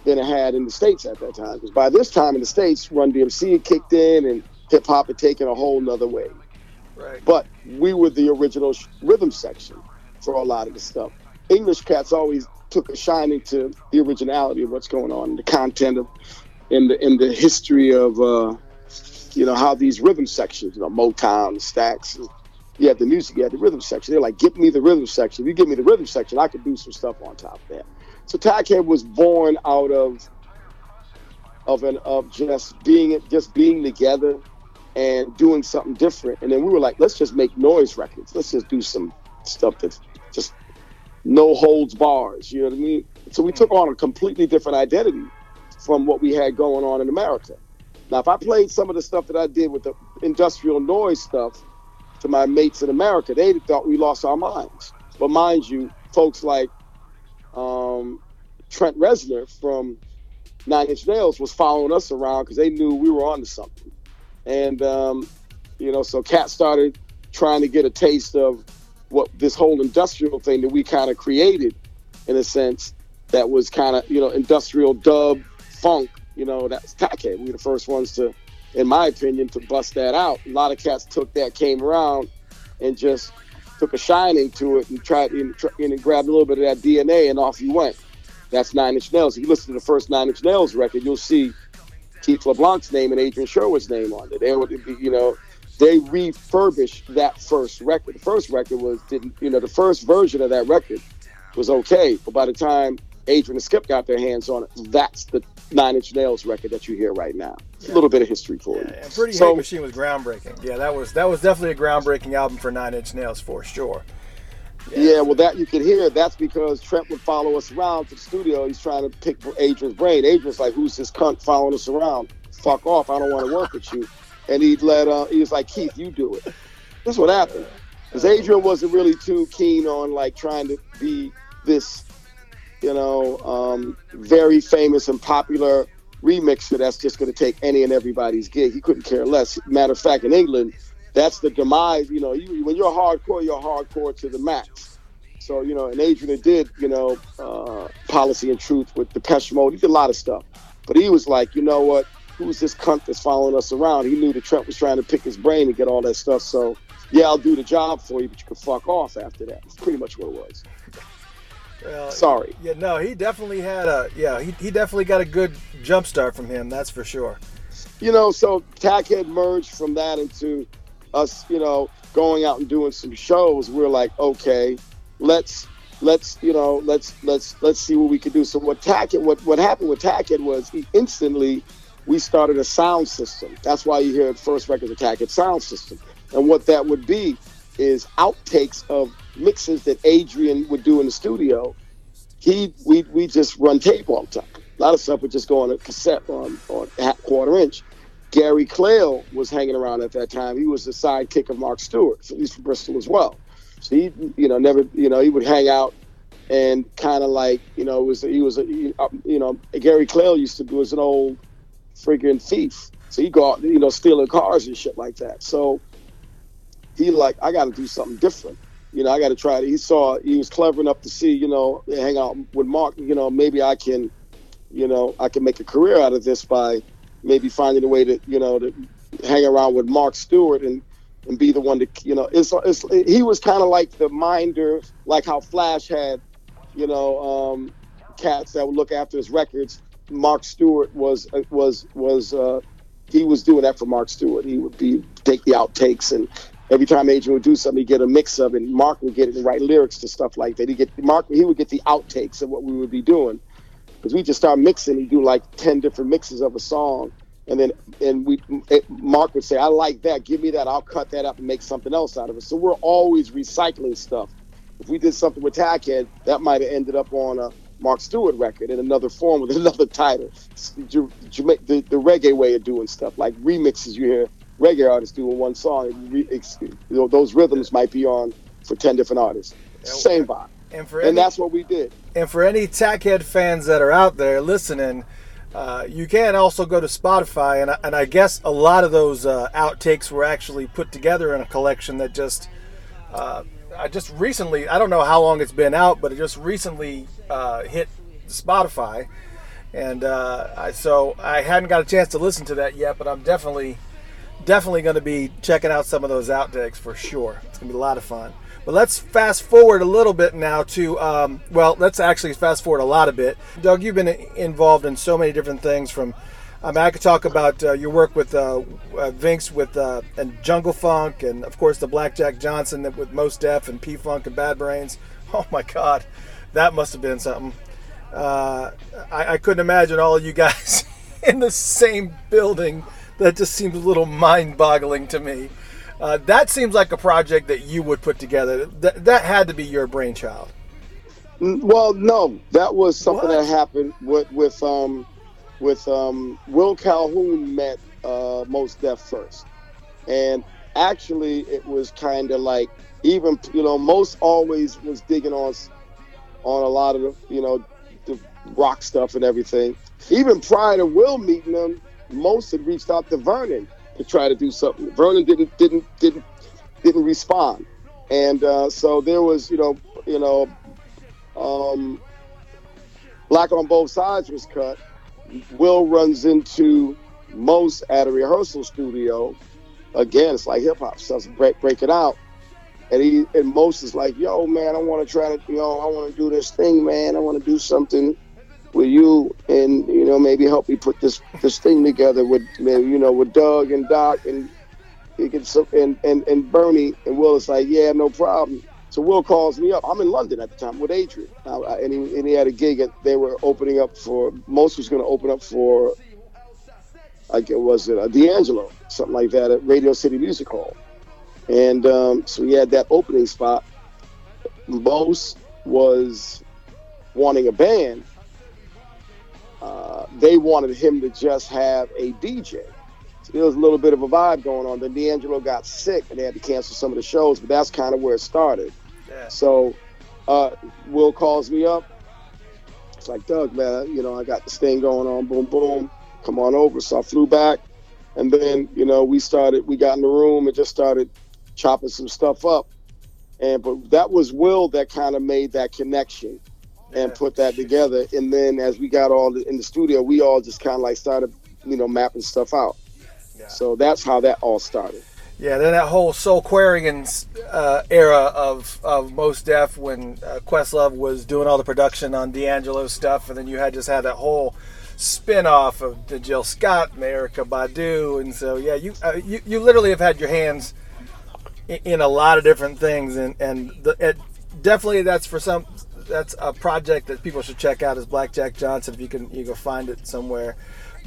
than it had in the States at that time. Because by this time in the States, Run DMC had kicked in and hip hop had taken a whole nother way. Right. But we were the original rhythm section for a lot of the stuff. English cats always took a shining to the originality of what's going on, the content of, in the in the history of, uh, you know, how these rhythm sections, you know, Motown, Stax, and you had the music, you had the rhythm section. They're like, give me the rhythm section. If you give me the rhythm section, I could do some stuff on top of that. So Tackhead was born out of of an of just being just being together and doing something different. And then we were like, let's just make noise records. Let's just do some stuff that's just no holds bars. You know what I mean? So we took on a completely different identity from what we had going on in America. Now, if I played some of the stuff that I did with the industrial noise stuff to my mates in America, they thought we lost our minds. But mind you, folks like um, Trent Reznor from Nine Inch Nails was following us around because they knew we were onto something. And, um, you know, so Cat started trying to get a taste of what this whole industrial thing that we kind of created, in a sense, that was kind of, you know, industrial dub funk, you know, that's Tackhead. We were the first ones to, in my opinion, to bust that out. A lot of cats took that, came around, and just took a shining to it and tried and, and grabbed a little bit of that DNA, and off you went. That's Nine Inch Nails. If you listen to the first Nine Inch Nails record, you'll see Keith LeBlanc's name and Adrian Sherwood's name on it. They would you know, they refurbished that first record. The first record was didn't, you know, the first version of that record was okay, but by the time Adrian and Skip got their hands on it, that's the Nine Inch Nails record that you hear right now. Yeah. A little bit of history for yeah, you. And Pretty so, Hate Machine was groundbreaking. Yeah, that was that was definitely a groundbreaking album for Nine Inch Nails for sure. Yeah. yeah, well, that you can hear. That's because Trent would follow us around to the studio. He's trying to pick Adrian's brain. Adrian's like, "Who's this cunt following us around? Fuck off! I don't want to work with you." And he'd let. Uh, he was like, "Keith, you do it." That's what happened. Because Adrian wasn't really too keen on like trying to be this, you know, um, very famous and popular remixer that's just going to take any and everybody's gig. He couldn't care less. Matter of fact, in England that's the demise. You know, you, when you're hardcore, you're hardcore to the max. So you know, and Adrian did you know uh, policy and truth with Depeche Mode. He did a lot of stuff, but he was like, you know what? Who's this cunt that's following us around? He knew that Trent was trying to pick his brain and get all that stuff. So yeah, I'll do the job for you, but you can fuck off after that. It's pretty much what it was. Well, Sorry. Yeah, no, he definitely had a yeah, he, he definitely got a good jump start from him, that's for sure. You know, so Tackhead merged from that into us, you know, going out and doing some shows, we're like, okay, let's let's you know let's let's let's see what we can do. So what Tackhead what what happened with Tackhead was instantly we started a sound system. That's why you hear first record of Tackhead sound system. And what that would be is outtakes of mixes that Adrian would do in the studio. He we we just run tape all the time. A lot of stuff would just go on a cassette on on quarter inch. Gary Clail was hanging around at that time. He was the sidekick of Mark Stewart. at least from Bristol as well. So he, you know, never, you know, he would hang out and kind of like, you know, was he was, a, um, you know, Gary Clail used to was an old freaking thief. So he go out, you know, stealing cars and shit like that. So he like, I got to do something different. You know, I got to try it. He saw he was clever enough to see, you know, hang out with Mark. You know, maybe I can, you know, I can make a career out of this by maybe finding a way to you know to hang around with Mark Stewart and and be the one to you know it's, it's he was kind of like the minder like how Flash had you know um, cats that would look after his records. Mark Stewart was was was uh, he was doing that for Mark Stewart. He would be take the outtakes and every time Adrian would do something, he'd get a mix of it. And Mark would get it and write lyrics to stuff like that. He get Mark he would get the outtakes of what we would be doing because we just start mixing. He do like ten different mixes of a song, and then and we it, Mark would say, "I like that. Give me that. I'll cut that up and make something else out of it." So we're always recycling stuff. If we did something with Tackhead, that might have ended up on a Mark Stewart record in another form with *laughs* another title. The, the, the reggae way of doing stuff, like remixes you hear reggae artists doing one song. You know, those rhythms might be on for ten different artists. Same vibe. And for and any, that's what we did. And for any Tackhead fans that are out there listening, uh, you can also go to Spotify, and, and I guess a lot of those uh, outtakes were actually put together in a collection that just, uh, I just recently, I don't know how long it's been out, but it just recently uh, hit Spotify, and uh, I, so I hadn't got a chance to listen to that yet, but I'm definitely, definitely going to be checking out some of those outtakes for sure. It's going to be a lot of fun. But let's fast forward a little bit now to, um, well, let's actually fast forward a lot of bit. Doug, you've been involved in so many different things from, I could talk about uh, your work with uh, uh, Vinx with uh, and Jungle Funk, and of course the Blackjack Johnson with Mos Def and P Funk and Bad Brains. *laughs* Oh my God, that must have been something. Uh, I, I, couldn't imagine all of you guys *laughs* in the same building. That just seems a little mind-boggling to me. Uh, that seems like a project that you would put together. That that had to be your brainchild. Well, no, that was something What? that happened with with um with um Will Calhoun met uh Mos Def first, and actually it was kind of like even you know Mos always was digging on on a lot of the you know the rock stuff and everything. Even prior to Will meeting him, Mos had reached out to Vernon to try to do something. Vernon didn't didn't didn't didn't respond, and uh, so there was you know you know um, Black on Both Sides was cut. Will runs into Mos at a rehearsal studio. Again, it's like hip hop stuff, break break it out. And he and Mos is like, yo, man, I want to try to, you know, I want to do this thing, man. I want to do something with you, and you know, maybe help me put this this thing together with, you know, with Doug and Doc and and, and and Bernie and Will is like, yeah, no problem. So Will calls me up. I'm in London at the time with Adrian, uh, and, he, and he had a gig. At, they were opening up for mos was going to open up for, I guess was it uh, D'Angelo, something like that at Radio City Music Hall, and um, so he had that opening spot. Mos was wanting a band. Uh, they wanted him to just have a DJ. So there was a little bit of a vibe going on. Then D'Angelo got sick and they had to cancel some of the shows, but that's kind of where it started. Yeah. So uh, Will calls me up. It's like, Doug, man, you know, I got this thing going on. Boom, boom. Come on over. So I flew back. And then, you know, we started, we got in the room and just started chopping some stuff up. And, but that was Will that kind of made that connection and put that together. And then as we got all in the studio, we all just kind of like started, you know, mapping stuff out. Yeah. So that's how that all started. Yeah, then that whole Soulquarian uh, era of of Mos Def when uh, Questlove was doing all the production on D'Angelo's stuff, and then you had just had that whole spin off of the Jill Scott, and Erykah Badu, and so yeah, you uh, you you literally have had your hands in, in a lot of different things, and and the, it, definitely that's for some that's a project that people should check out is Blackjack Johnson if you can you can find it somewhere.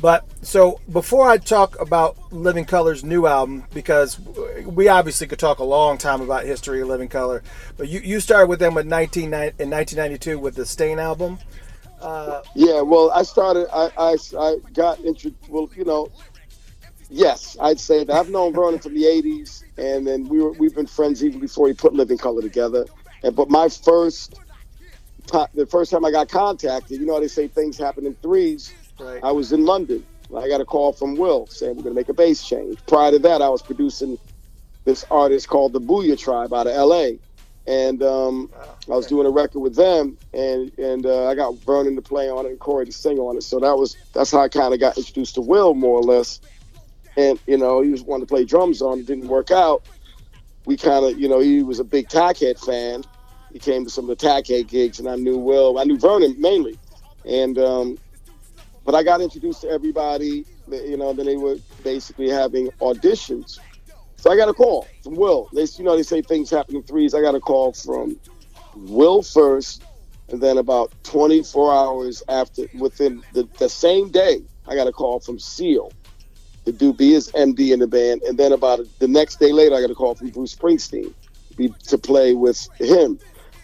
But so before I talk about Living Colour's new album, because we obviously could talk a long time about history of Living Colour, but you, you started with them with 19, in 1992 with the Stain album. Uh, yeah, well, I started. I I, I got intro. Well, you know, yes, I'd say that I've known Vernon from the '80s, and then we were we've been friends even before he put Living Colour together. And but my first, the first time I got contacted, you know, how they say things happen in threes. Right. I was in London. I got a call from Will saying we're going to make a bass change. Prior to that, I was producing this artist called the Booyah Tribe out of L.A. And um, I was doing a record with them, and and uh, I got Vernon to play on it and Corey to sing on it. So that was that's how I kind of got introduced to Will more or less. And you know, he was wanting to play drums on. It didn't work out. We kind of, you know, he was a big Tackhead fan. He came to some of the Tackhead gigs, and I knew Will. I knew Vernon mainly, and um, but I got introduced to everybody. You know, then they were basically having auditions. So I got a call from Will. They, you know, they say things happen in threes. I got a call from Will first, and then about 24 hours after, within the, the same day, I got a call from Seal, do be his MD in the band, and then about the next day later, I got a call from Bruce Springsteen be, to play with him.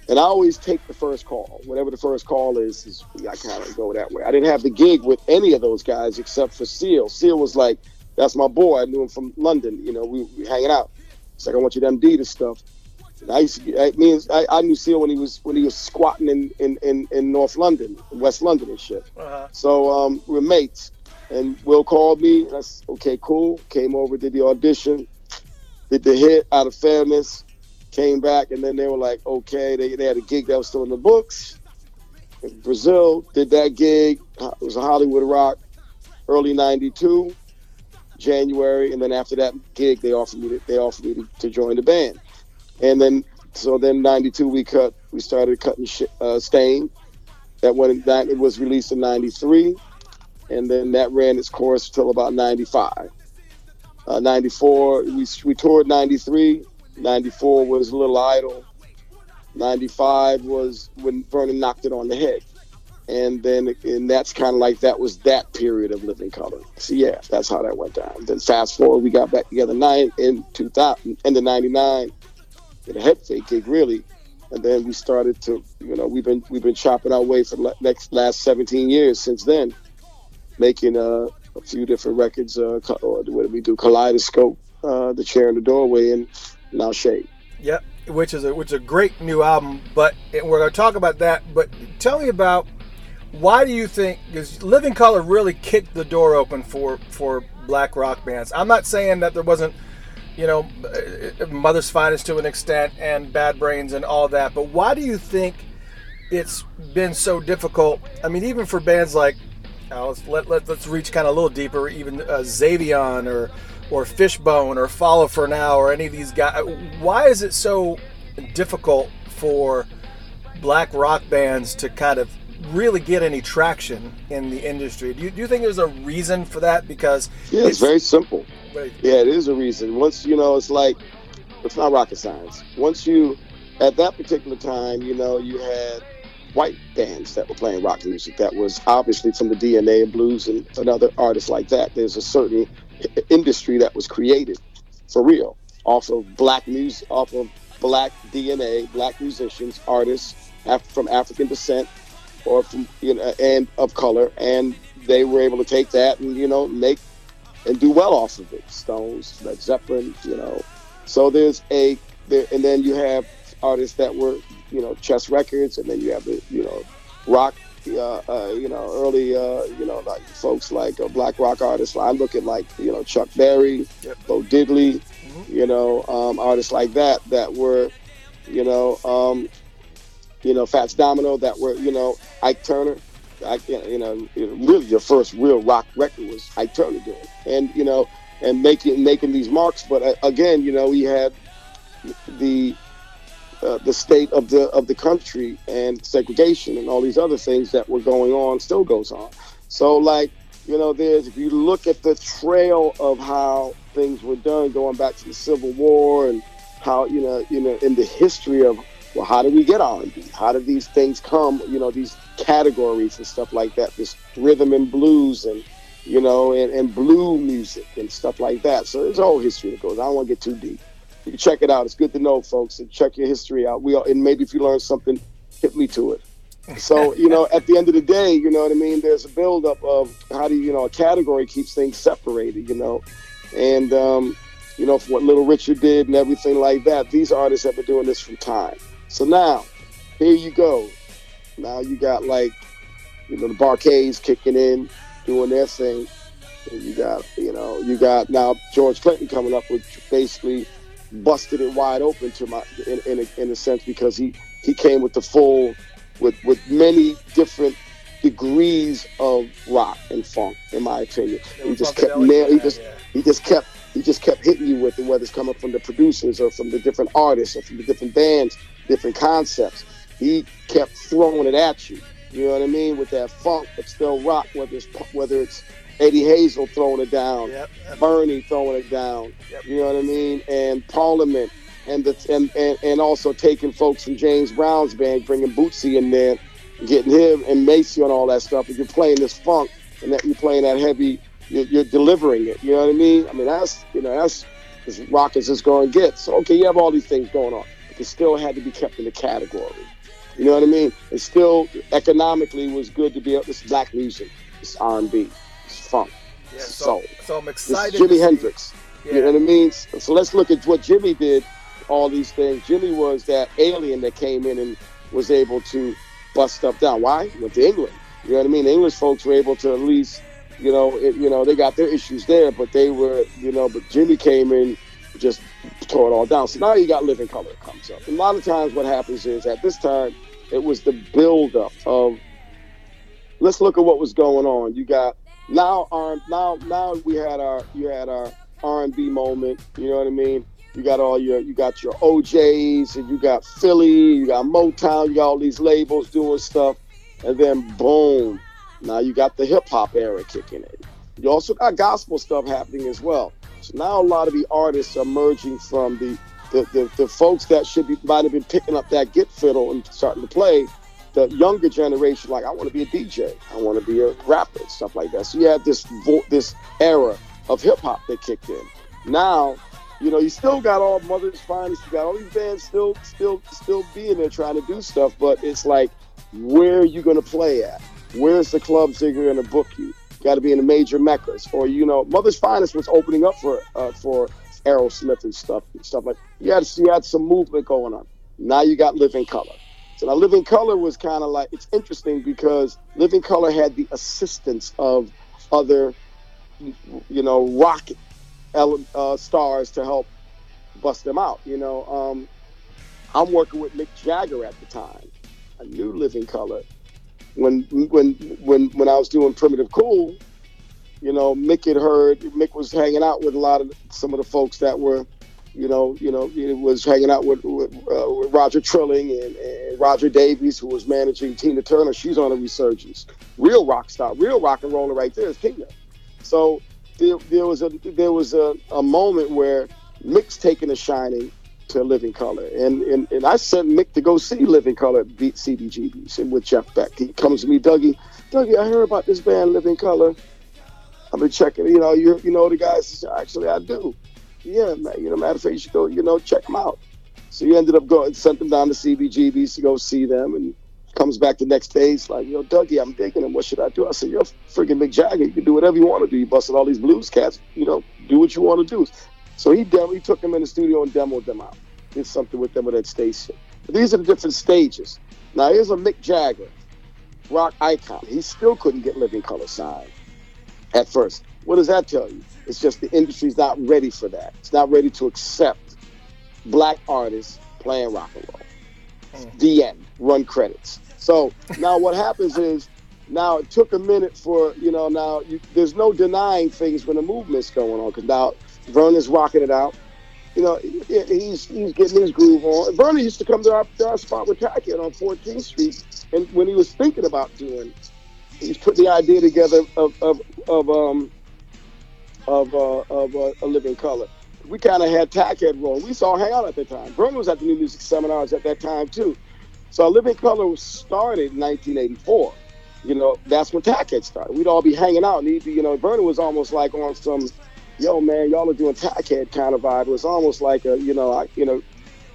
And I always take the first call. Whatever the first call is, is I kind of go that way. I didn't have the gig with any of those guys except for Seal. Seal was like, "That's my boy. I knew him from London. You know, we, we hanging out." It's like I want you to MD this stuff. And I used to, I mean, I, I knew Seal when he was when he was squatting in in, in, in North London, West London and shit. Uh-huh. So um, we're mates, and Will called me. And I said, "Okay, cool." Came over, did the audition, did the hit out of fairness. Came back, and then they were like, "Okay." They, they had a gig that was still in the books in Brazil. Did that gig. It was a Hollywood Rock, early '92, January, and then after that gig, they offered me to, they offered me to, to join the band. And then so then '92 we cut we started cutting sh- uh, Stain. That went that it was released in '93 and then that ran its course till about 95 uh, 94 we, we toured 93 94 was a little idle 95 was when vernon knocked it on the head and then and that's kind of like that was that period of living colour. So yeah, that's how that went down. Then fast forward, we got back together nine in 2000, end of '99, in a head fake gig really, and then we started to you know we've been we've been chopping our way for the next last 17 years since then, making uh, a few different records. Uh, what did we do? Collideøscope, uh, The Chair in the Doorway, and now Shade. Yep, which is a which is a great new album. But we're going to talk about that. But tell me about why do you think because Living Colour really kicked the door open for for black rock bands? I'm not saying that there wasn't you know Mother's Finest to an extent and Bad Brains and all that, but why do you think it's been so difficult? I mean, even for bands like uh, let's let, let us reach kind of a little deeper, even uh, Xavion or or Fishbone or Follow for Now or any of these guys. Why is it so difficult for black rock bands to kind of really get any traction in the industry? Do you, do you think there's a reason for that? Because yeah, it's, it's very simple. Yeah, it is a reason. Once you know, it's like it's not rocket science. Once you, at that particular time, you know, you had white bands that were playing rock music that was obviously from the DNA of blues and, and other artists like that. There's a certain industry that was created for real off of black music, off of black DNA, black musicians, artists af- from African descent or from you know and of color, and they were able to take that and you know make and do well off of it. Stones, Led Zeppelin, you know. So there's a there, and then you have artists that were you know Chess Records, and then you have the you know rock uh, uh, you know, early, uh, you know, like folks like uh, black rock artists. I look at like, you know, Chuck Berry, yep. Bo Diddley, mm-hmm. you know, um, artists like that that were, you know, um, you know, Fats Domino that were, you know, Ike Turner. I, you know, really your first real rock record was Ike Turner doing, and you know, and making making these marks. But uh, again, you know, we had the uh, the state of the of the country and segregation and all these other things that were going on still goes on. So like you know, there's if you look at the trail of how things were done going back to the Civil War and how you know you know in the history of well how did we get R&B? How did these things come? You know these categories and stuff like that. This rhythm and blues and you know and, and blue music and stuff like that. So there's a whole history that goes. I don't want to get too deep you check it out. It's good to know, folks, and check your history out. We are, and maybe if you learn something, hit me to it. So you know, at the end of the day, you know what I mean. There's a buildup of how do you, know a category keeps things separated, you know, and um, you know for what Little Richard did and everything like that. These artists have been doing this from time. So now, here you go. Now you got like, you know, the Bar-Kays kicking in, doing their thing. And you got, you know, you got now George Clinton coming up with basically busted it wide open to my in, in, a, in a sense because he he came with the full with with many different degrees of rock and funk in my opinion. He just kept nail he just yeah. he just kept he just kept hitting you with it whether it's coming from the producers or from the different artists or from the different bands different concepts. He kept throwing it at you. You know what i mean? With that funk but still rock whether it's whether it's Eddie Hazel throwing it down, yep. Bernie throwing it down. Yep. You know what I mean? And Parliament, and the and, and and also taking folks from James Brown's band, bringing Bootsy in there, getting him and Maceo and all that stuff. If you're playing this funk and that you're playing that heavy, you're, you're delivering it. You know what I mean? I mean that's you know that's as rock as it's going to get. So okay, you have all these things going on, but it still had to be kept in the category. You know what I mean? It still economically was good to be up. This black music, this R&B funk, yeah, so, soul. So I'm excited. Jimi Hendrix. Yeah. You know what I mean? So let's look at what Jimi did. All these things. Jimi was that alien that came in and was able to bust stuff down. Why? Went to England. You know what I mean? The English folks were able to at least, you know, it, you know, they got their issues there, but they were, you know, but Jimi came in, just tore it all down. So now you got Living Colour comes up. A lot of times, what happens is at this time, it was the buildup of. Let's look at what was going on. You got now um, now now we had our you had our R and B moment. You know what I mean? You got all your you got your O'Jays and you got Philly, you got Motown, you got all these labels doing stuff, and then boom, now you got the hip hop era kicking in. You also got gospel stuff happening as well. So now a lot of the artists are merging from the the, the, the folks that should be might have been picking up that git fiddle and starting to play the younger generation, like I want to be a DJ, I want to be a rapper, stuff like that. So you had this vo- this era of hip hop that kicked in. Now, you know, you still got all Mother's Finest, you got all these bands still, still, still being there trying to do stuff, but it's like, where are you to play at? Where's the clubs that are to book you? Got to be in the major meccas, or you know, Mother's Finest was opening up for uh, for Aerosmith and stuff, and stuff like. You had you had some movement going on. Now you got Living Colour. So now Living Colour was kind of like it's interesting because Living Colour had the assistance of other, you know, rock uh, stars to help bust them out. You know, um, I'm working with Mick Jagger at the time. I knew Living Colour when when when when I was doing Primitive Cool. You know, Mick had heard Mick was hanging out with a lot of some of the folks that were, you know, you know, he was hanging out with, with, uh, with Roger Trilling and, and, Roger Davies, who was managing Tina Turner. She's on a resurgence. Real rock star, real rock and roller right there is Tina. So there, there was a there was a, a moment where Mick's taking a shining to Living Colour. And, and and I sent Mick to go see Living Colour beat CBGBs and with Jeff Beck. He comes to me, Dougie, Dougie, I heard about this band Living Colour. I've been checking, you know, you you know the guys. Actually, I do. Yeah, man, you know, matter of fact, you should go, you know, check them out. So you ended up going, sent them down to CBGBs to go see them, and comes back the next day. He's like, yo, Dougie, I'm digging him. What should I do? I said, you're a freaking Mick Jagger. You can do whatever you want to do. You busted all these blues cats. You know, do what you want to do. So he demo, he took them in the studio and demoed them out. Did something with them at that station. But these are the different stages. Now here's a Mick Jagger, rock icon. He still couldn't get Living Colour signed at first. What does that tell you? It's just the industry's not ready for that. It's not ready to accept black artists playing rock and roll. Mm. The end. Run credits. So *laughs* now what happens is now it took a minute for you know now you, there's no denying things when the movement's going on because now Vernon's rocking it out. You know he's he's getting his groove on. Vernon used to come to our, to our spot with Tackhead on 14th Street, and when he was thinking about doing, he's put the idea together of of, of um of uh, of uh, a living colour. We kind of had Tackhead roll. We saw hang out at the time. Vernon was at the New Music Seminars at that time too. So A Living Colour started in 1984. You know, that's when Tackhead started. We'd all be hanging out, and he'd be, you know, Vernon was almost like on some, yo, man, y'all are doing Tackhead kind of vibe. It was almost like a, you know, I, you know,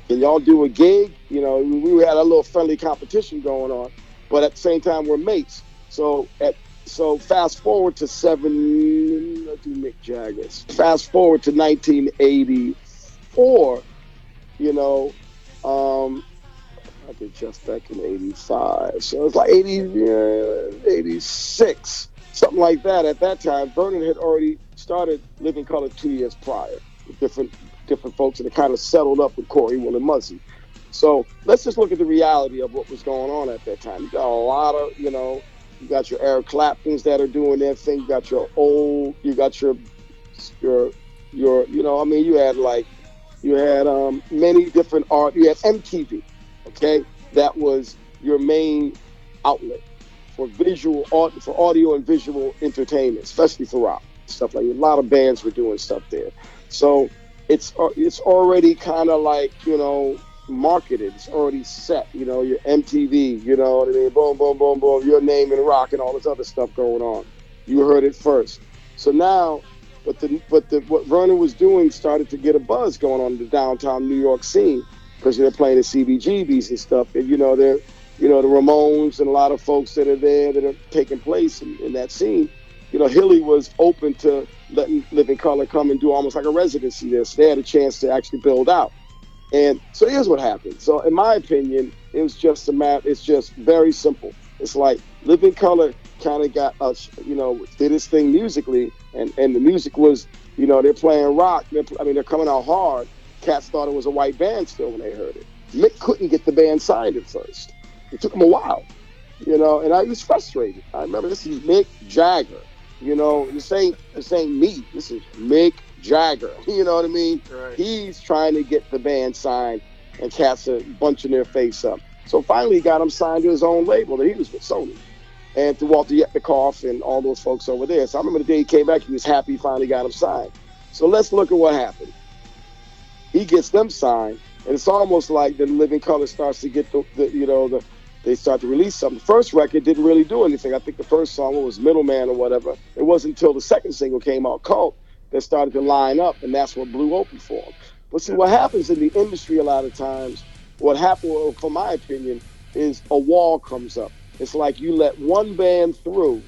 can y'all do a gig? You know, we had a little friendly competition going on, but at the same time, we're mates. So at so fast forward to seven, let's do Mick Jagger. Fast forward to 1984, you know, um, I did just back in 85. So it's like 80, uh, 86, something like that. At that time, Vernon had already started Living Colour two years prior with different different folks and it kind of settled up with Corey Will and Muzzy. So let's just look at the reality of what was going on at that time. You got a lot of, you know, you got your Eric Claptons that are doing their thing. You got your old, you got your, your, your, you know, I mean, you had like, you had um, many different art. You had MTV Okay, that was your main outlet for visual art, for audio and visual entertainment, especially for rock stuff like a lot of bands were doing stuff there. So it's uh, it's already kind of like you know marketed. It's already set. You know your MTV. You know what I mean? Boom, boom, boom, boom. Your name in rock and all this other stuff going on. You heard it first. So now, but the but the what Vernon was doing started to get a buzz going on in the downtown New York scene because they're playing the CBGBs and stuff. And you know, they're you know the Ramones and a lot of folks that are there that are taking place in, in that scene. You know, Hilly was open to letting Living Colour come and do almost like a residency there, so they had a chance to actually build out. And so here's what happened. So in my opinion, it was just a matter. It's just very simple. It's like Living Colour kind of got us, you know, did his thing musically, and and the music was, you know, they're playing rock. They're, I mean, they're coming out hard, cats thought it was a white band still when they heard it. Mick couldn't get the band signed at first. It took him a while, you know, and I was frustrated. I remember this is Mick Jagger. You know, this ain't this ain't me. This is Mick Jagger. *laughs* You know what I mean? Right. He's trying to get the band signed, and cats are bunching their face up. So finally, he got him signed to his own label that he was with Sony, and to Walter Yetnikoff and all those folks over there. So I remember the day he came back, he was happy he finally got him signed. So let's look at what happened he gets them signed, and it's almost like the Living Colour starts to get the, the you know the they start to release something. The first record didn't really do anything. I think the first song was Middleman or whatever. It wasn't until the second single came out, Cult, that started to line up, and that's what blew open for them. But see, what happens in the industry a lot of times, what happened, from my opinion, is a wall comes up. It's like you let one band through,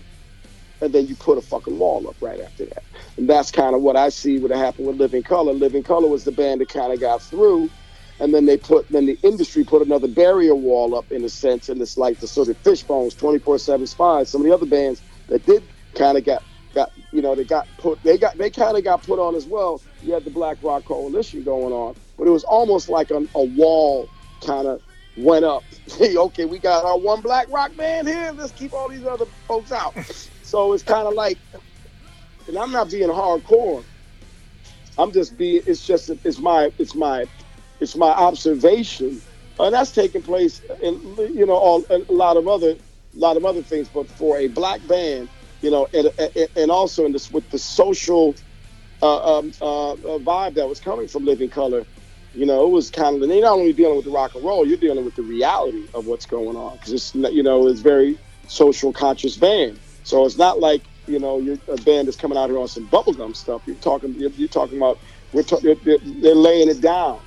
and then you put a fucking wall up right after that. And that's kind of what I see what happened with Living Colour. Living Colour was the band that kind of got through, and then they put then the industry put another barrier wall up in a sense, and it's like the sort of Fishbones, 24/7 Spies, some of the other bands that did kind of got got you know they got put they got they kind of got put on as well. You had the Black Rock Coalition going on, but it was almost like a, a wall kind of went up. *laughs* okay, we got our one Black Rock band here. Let's keep all these other folks out. *laughs* so it's kind of like, and I'm not being hardcore. I'm just being. It's just it's my it's my it's my observation, and that's taking place in you know all, a lot of other a lot of other things. But for a black band, you know, and, and also in this with the social uh, um, uh, uh, vibe that was coming from Living Colour, you know, it was kind of they're not only dealing with the rock and roll, you're dealing with the reality of what's going on because it's you know it's very social conscious band. So it's not like you know you're a band that's coming out here on some bubblegum stuff. You're talking you're, you're talking about we're ta- they're, they're laying it down.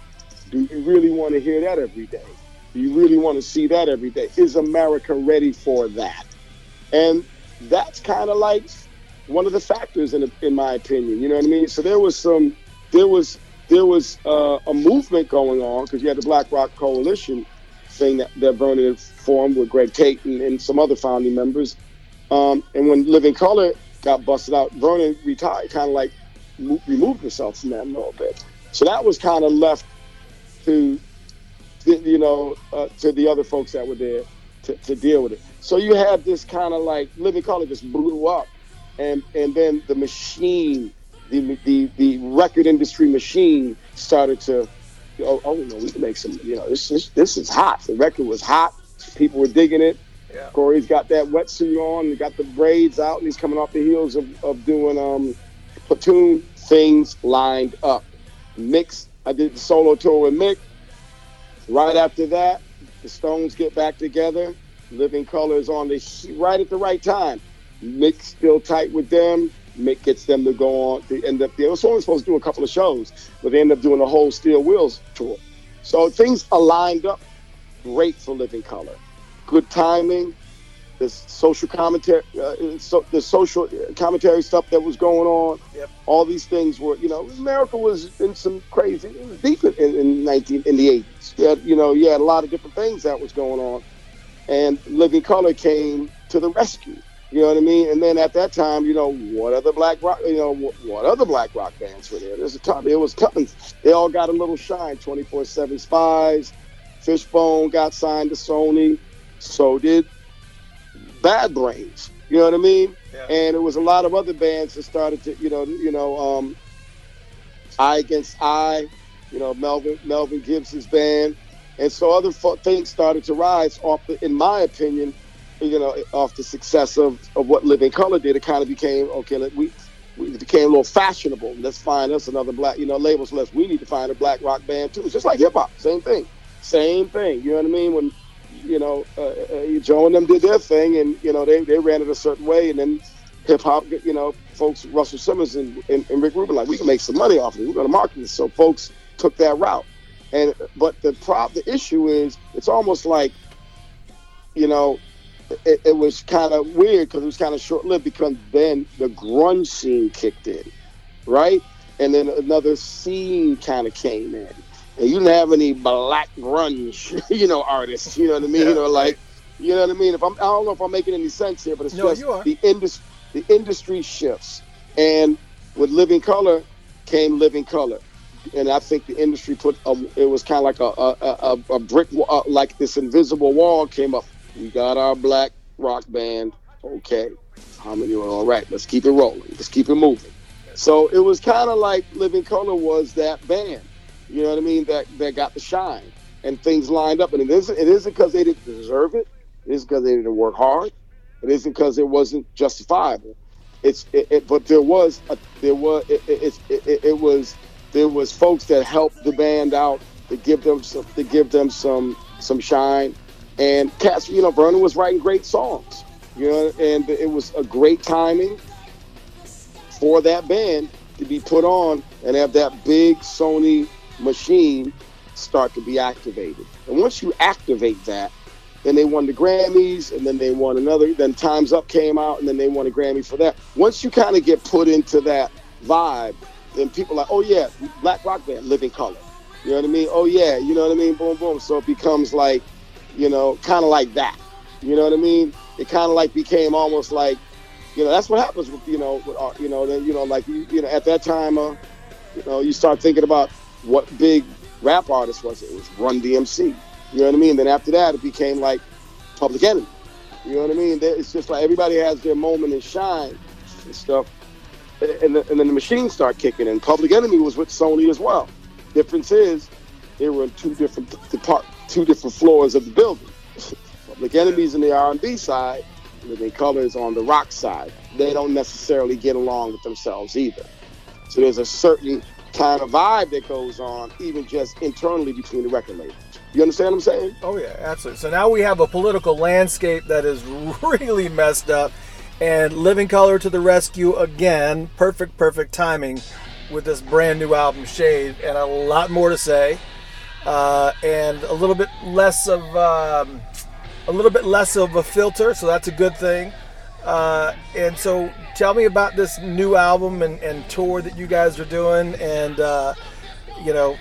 Do you really want to hear that every day? Do you really want to see that every day? Is America ready for that? And that's kind of like one of the factors in in my opinion. You know what I mean? So there was some, there was there was uh, a movement going on because you had the Black Rock Coalition thing that, that Vernon formed with Greg Tate and, and some other founding members. Um, and when Living Colour got busted out, Vernon retired, kind of like mo- removed himself from that a little bit. So that was kind of left to, you know, uh, to the other folks that were there to, to deal with it. So you have this kind of like Living Colour just blew up, and and then the machine, the the the record industry machine started to, oh, oh no, we can make some, you know, this this this is hot. The record was hot. People were digging it. Yeah. Corey's got that wetsuit on, he got the braids out, and he's coming off the heels of, of doing um, platoon things lined up. Mix, I did the solo tour with Mick. Right after that, the Stones get back together. Living Colours on the right at the right time. Mick's still tight with them. Mick gets them to go on. They end up. They were only supposed to do a couple of shows, but they end up doing a whole Steel Wheels tour. So things aligned up great for Living Colour. Good timing. The social commentary, uh, so, the social commentary stuff that was going on. Yep. All these things were, you know, America was in some crazy, it was deep in, in 19 in the 80s. You had, you know, you had a lot of different things that was going on and Living Colour came to the rescue. You know what I mean? And then at that time, you know, what other black rock, you know, what, what other black rock bands were there? There's a ton. It was tons. They all got a little shine. 24/7 Spyz, Fishbone got signed to Sony. So did Bad Brains. You know what I mean? Yeah. And it was a lot of other bands that started to, you know, you know, um, Eye Against Eye. You know, Melvin Melvin Gibbs's band. And so other things started to rise off, the, in my opinion, you know, off the success of, of what Living Colour did. It kind of became, okay, let, we, we became a little fashionable. Let's find us another black, you know, labels. Let's, we need to find a black rock band too. It's just like hip hop, same thing. Same thing. You know what I mean? When, you know, uh, uh, Joe and them did their thing and, you know, they, they ran it a certain way. And then hip hop, you know, folks, Russell Simmons and, and, and Rick Rubin, like, we can make some money off of it. We're going to market this. So folks took that route. And but the prop the issue is it's almost like, you know, it, it was kind of weird because it was kind of short lived because then the grunge scene kicked in, right? And then another scene kind of came in, and you didn't have any black grunge, *laughs* you know, artists. You know what I mean? Yeah, you know, like, you know what I mean? If I'm, I don't know if I'm making any sense here, but it's no, just the industry. The industry shifts, and with Living Colour came Living Colour and I think the industry put a, it was kind of like a a, a, brick uh, like this invisible wall came up. We got our black rock band. Okay, how many are all right? Let's keep it rolling. Let's keep it moving. So it was kind of like Living Colour was that band. You know what I mean? That that got the shine and things lined up. And it isn't it isn't because they didn't deserve it. It isn't because they didn't work hard. It isn't because it wasn't justifiable. It's it, it, but there was a, there was it, it, it, it was there was folks that helped the band out to give them some to give them some some shine And cats, you know, Vernon was writing great songs, you know, and it was a great timing for that band to be put on and have that big Sony machine start to be activated. And once you activate that, then they won the Grammys, and then they won another. Then Time's Up came out, and then they won a Grammy for that. Once you kind of get put into that vibe, then people like, oh yeah, Black Rock Band, Living Colour. You know what I mean? Oh yeah, you know what I mean? Boom, boom. So it becomes like, you know, kind of like that. You know what I mean? It kind of like became almost like, you know, that's what happens with you know, with, uh, you know, then you know, like you, you know, at that time, uh, you know, you start thinking about what big rap artist was it? It was Run DMC. You know what I mean? Then after that, it became like Public Enemy. You know what I mean? It's just like everybody has their moment and shine and stuff. And, the, and then the machines start kicking in. Public Enemy was with Sony as well. Difference is they were in two different depart, two different floors of the building. *laughs* Public Enemy's in the R&B side, Living Colour is on the rock side. They don't necessarily get along with themselves either. So there's a certain kind of vibe that goes on, even just internally between the record labels. You understand what I'm saying? Oh yeah, absolutely. So now we have a political landscape that is *laughs* really messed up, and Living Colour to the rescue again. Perfect, perfect timing with this brand new album, Shade, and a lot more to say, uh, and a little bit less of um, a little bit less of a filter. So that's a good thing. Uh, and so, tell me about this new album and, and tour that you guys are doing, and uh, you know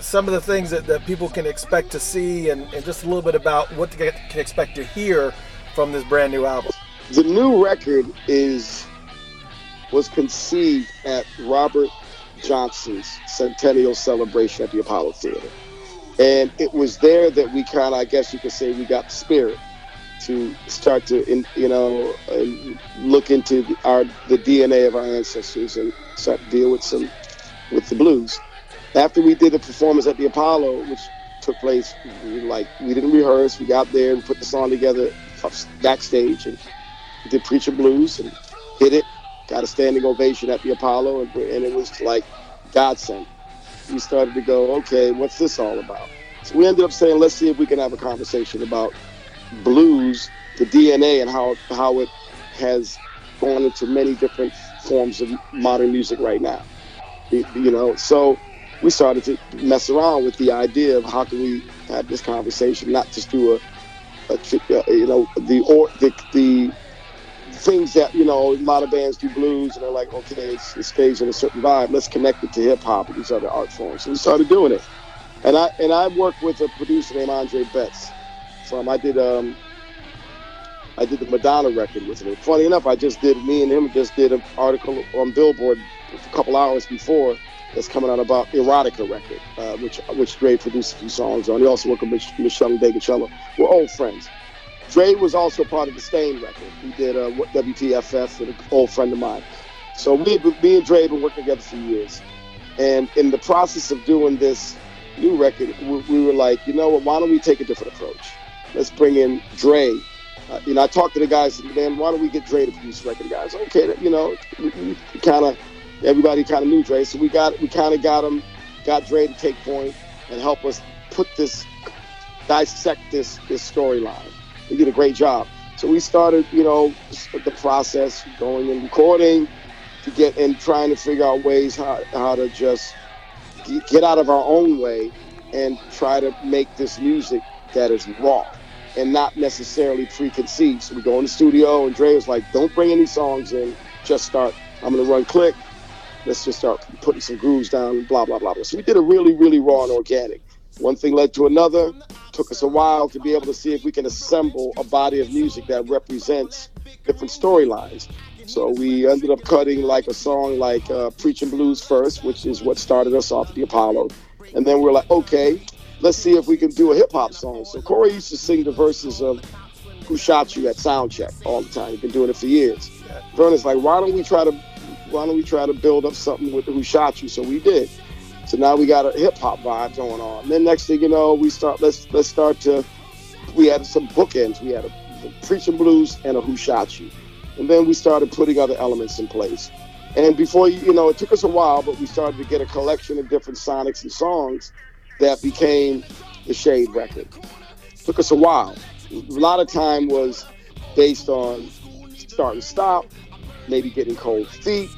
some of the things that, that people can expect to see and, and just a little bit about what they can expect to hear from this brand new album. The new record is was conceived at Robert Johnson's centennial celebration at the Apollo Theater. And it was there that we kind of, I guess you could say, we got the spirit to start to, you know, look into our the DNA of our ancestors and start to deal with some with the blues after we did the performance at the Apollo, which took place, we like we didn't rehearse. We got there and put the song together uh, backstage and did Preacher Blues and hit it. Got a standing ovation at the Apollo, and, and it was like godsend. We started to go, okay, what's this all about? So we ended up saying, let's see if we can have a conversation about blues, the DNA, and how how it has gone into many different forms of modern music right now. You know, so we started to mess around with the idea of how can we have this conversation, not just do a, a you know, the or the, the things that you know a lot of bands do blues and they're like, okay, it's, it stays in a certain vibe. Let's connect it to hip hop and these other art forms. So we started doing it, and I and I worked with a producer named Andre Betts. So um, I did um I did the Madonna record with him. Funny enough, I just did me and him just did an article on Billboard a couple hours before that's coming out about Erotica record, uh, which which Dre produced a few songs on. He also worked with Mich- Meshell Ndegeocello. We're old friends. Dre was also part of the Stain record. He did a WTFF with an old friend of mine. So we, me and Dre have been working together for years. And in the process of doing this new record, we, we were like, you know what, why don't we take a different approach? Let's bring in Dre. Uh, you know, I talked to the guys, and man, why don't we get Dre to produce the record? Guys, okay, you know, we, we kind of everybody kind of knew Dre, so we got we kind of got him, got Dre to take point and help us put this, dissect this this storyline. He did a great job. So we started, you know, the process going and recording to get and trying to figure out ways how, how to just get out of our own way and try to make this music that is raw and not necessarily preconceived. So we go in the studio and Dre was like, don't bring any songs in, just start. I'm gonna run click, let's just start putting some grooves down, blah, blah, blah. So we did a really, really raw and organic. One thing led to another. Took us a while to be able to see if we can assemble a body of music that represents different storylines. So we ended up cutting like a song like uh, Preaching Blues first, which is what started us off at the Apollo. And then we're like, okay, let's see if we can do a hip hop song. So Corey used to sing the verses of Who Shot You at Soundcheck all the time. He's been doing it for years. Vernon's like, why don't we try to why don't we try to build up something with who shot you? So we did. So now we got a hip hop vibe going on. And then next thing you know, we start let's let's start to we had some bookends. We had a, a preaching blues and a who shot you. And then we started putting other elements in place. And before you, you know, it took us a while, but we started to get a collection of different sonics and songs that became the Shade record. Took us a while. a lot of time was based on start and stop, maybe getting cold feet,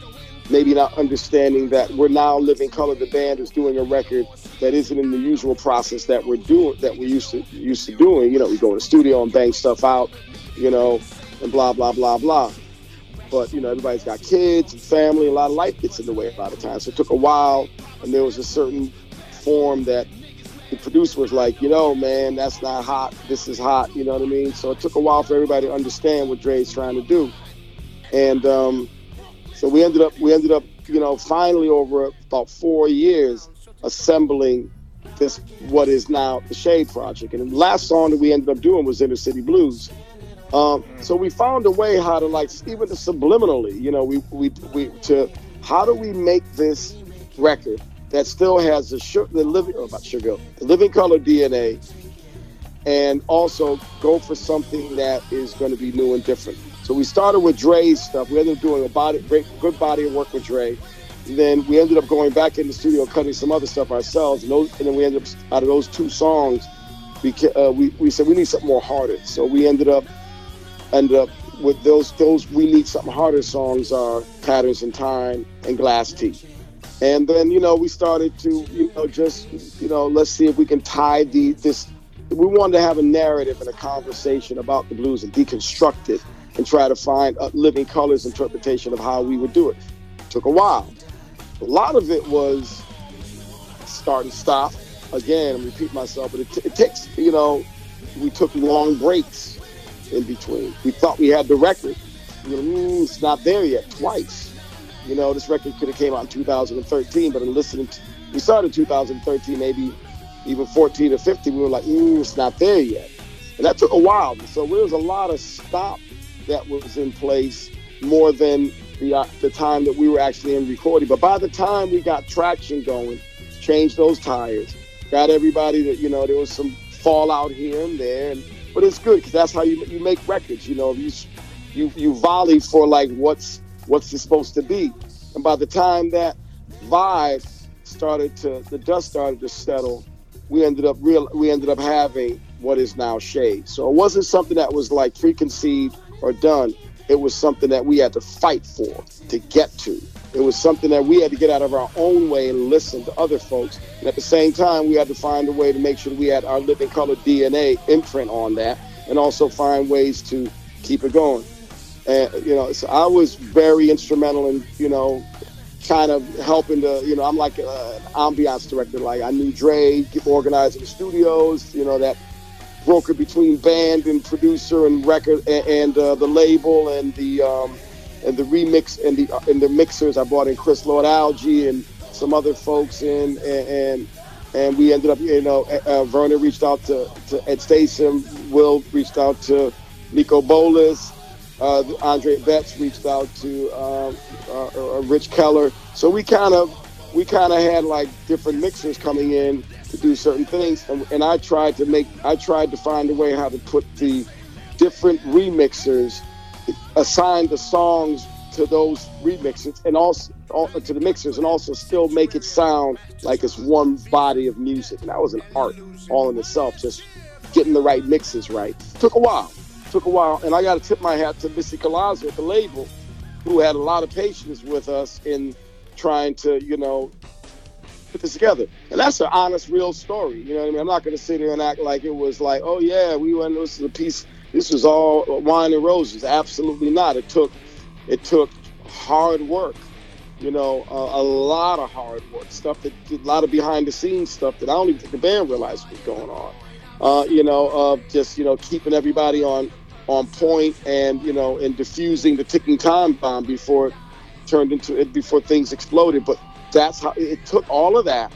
maybe not understanding that we're now living colour. The band is doing a record that isn't in the usual process that we're doing that we used to used to doing. You know, we go to the studio and bang stuff out, you know, and blah blah blah blah. But you know, everybody's got kids and family. A lot of life gets in the way a lot of times. So it took a while, and there was a certain form that the producer was like, you know, man, that's not hot. This is hot. You know what I mean? So it took a while for everybody to understand what Dre's trying to do, and um, so we ended up we ended up you know finally over about four years assembling this what is now the Shade Project. And the last song that we ended up doing was Inner City Blues. Um, so we found a way how to like even subliminally, you know, we we we to how do we make this record that still has the sugar, the living, oh, about sugar, the living colour DNA, and also go for something that is going to be new and different. So we started with Dre's stuff. We ended up doing a body, great, good body of work with Dre. And then we ended up going back in the studio, cutting some other stuff ourselves. And, those, and then we ended up, out of those two songs, we, uh, we, we said we need something more harder. So we ended up, ended up with those, those we need something harder songs are Patterns in Time and Glass Teeth. And then, you know, we started to, you know, just, you know, let's see if we can tie the, this, we wanted to have a narrative and a conversation about the blues and deconstruct it and try to find a living colours interpretation of how we would do it. Took a while. A lot of it was start and stop. Again, I repeat myself, but it, t- it takes, you know, we took long breaks in between. We thought we had the record. You know, it's not there yet, twice. You know, this record could have came out in 2013, but in listening to, we started in 2013, maybe even 14 or 15, we were like, mm, it's not there yet. And that took a while. So there was a lot of stop that was in place more than the, uh, the time that we were actually in recording. But by the time we got traction going, changed those tires, got everybody that, you know, there was some fallout here and there. And, but it's good because that's how you, you make records. You know, you, you, you volley for like what's, what's it supposed to be. And by the time that vibe started to, the dust started to settle, we ended up real, we ended up having what is now Shade. So it wasn't something that was like preconceived or done. It was something that we had to fight for to get to. It was something that we had to get out of our own way and listen to other folks. And at the same time, we had to find a way to make sure we had our living colour DNA imprint on that and also find ways to keep it going. And, you know, so I was very instrumental in, you know, kind of helping to, you know, I'm like an ambiance director. Like I knew Dre, organizing the studios, you know, that broker between band and producer and record and, and uh, the label and the um, and the remix and the uh, and the mixers. I brought in Chris Lord Alge and some other folks in and and, and we ended up you know uh, Vernon reached out to, to Ed Stasium, Will reached out to Niko Bolas. Uh, Andre Betts reached out to um, uh, uh, Rich Keller. So we kind of we kind of had like different mixers coming in to do certain things, and, and I tried to make I tried to find a way how to put the different remixers, assign the songs to those remixers, and also to the mixers, and also still make it sound like it's one body of music. And that was an art all in itself, just getting the right mixes right. Took a while. Took a while, and I got to tip my hat to Missy Collazo at the label, who had a lot of patience with us in trying to, you know, put this together. And that's an honest, real story. You know what I mean? I'm not going to sit here and act like it was like, oh yeah, we went. This is a piece. This was all wine and roses. Absolutely not. It took, it took hard work. You know, a lot of hard work, stuff that a lot of behind the scenes stuff that I don't even think the band realized was going on. Uh, you know, uh, just you know, keeping everybody on on point and you know, and diffusing the ticking time bomb before turned into it before things exploded. But that's how it took all of that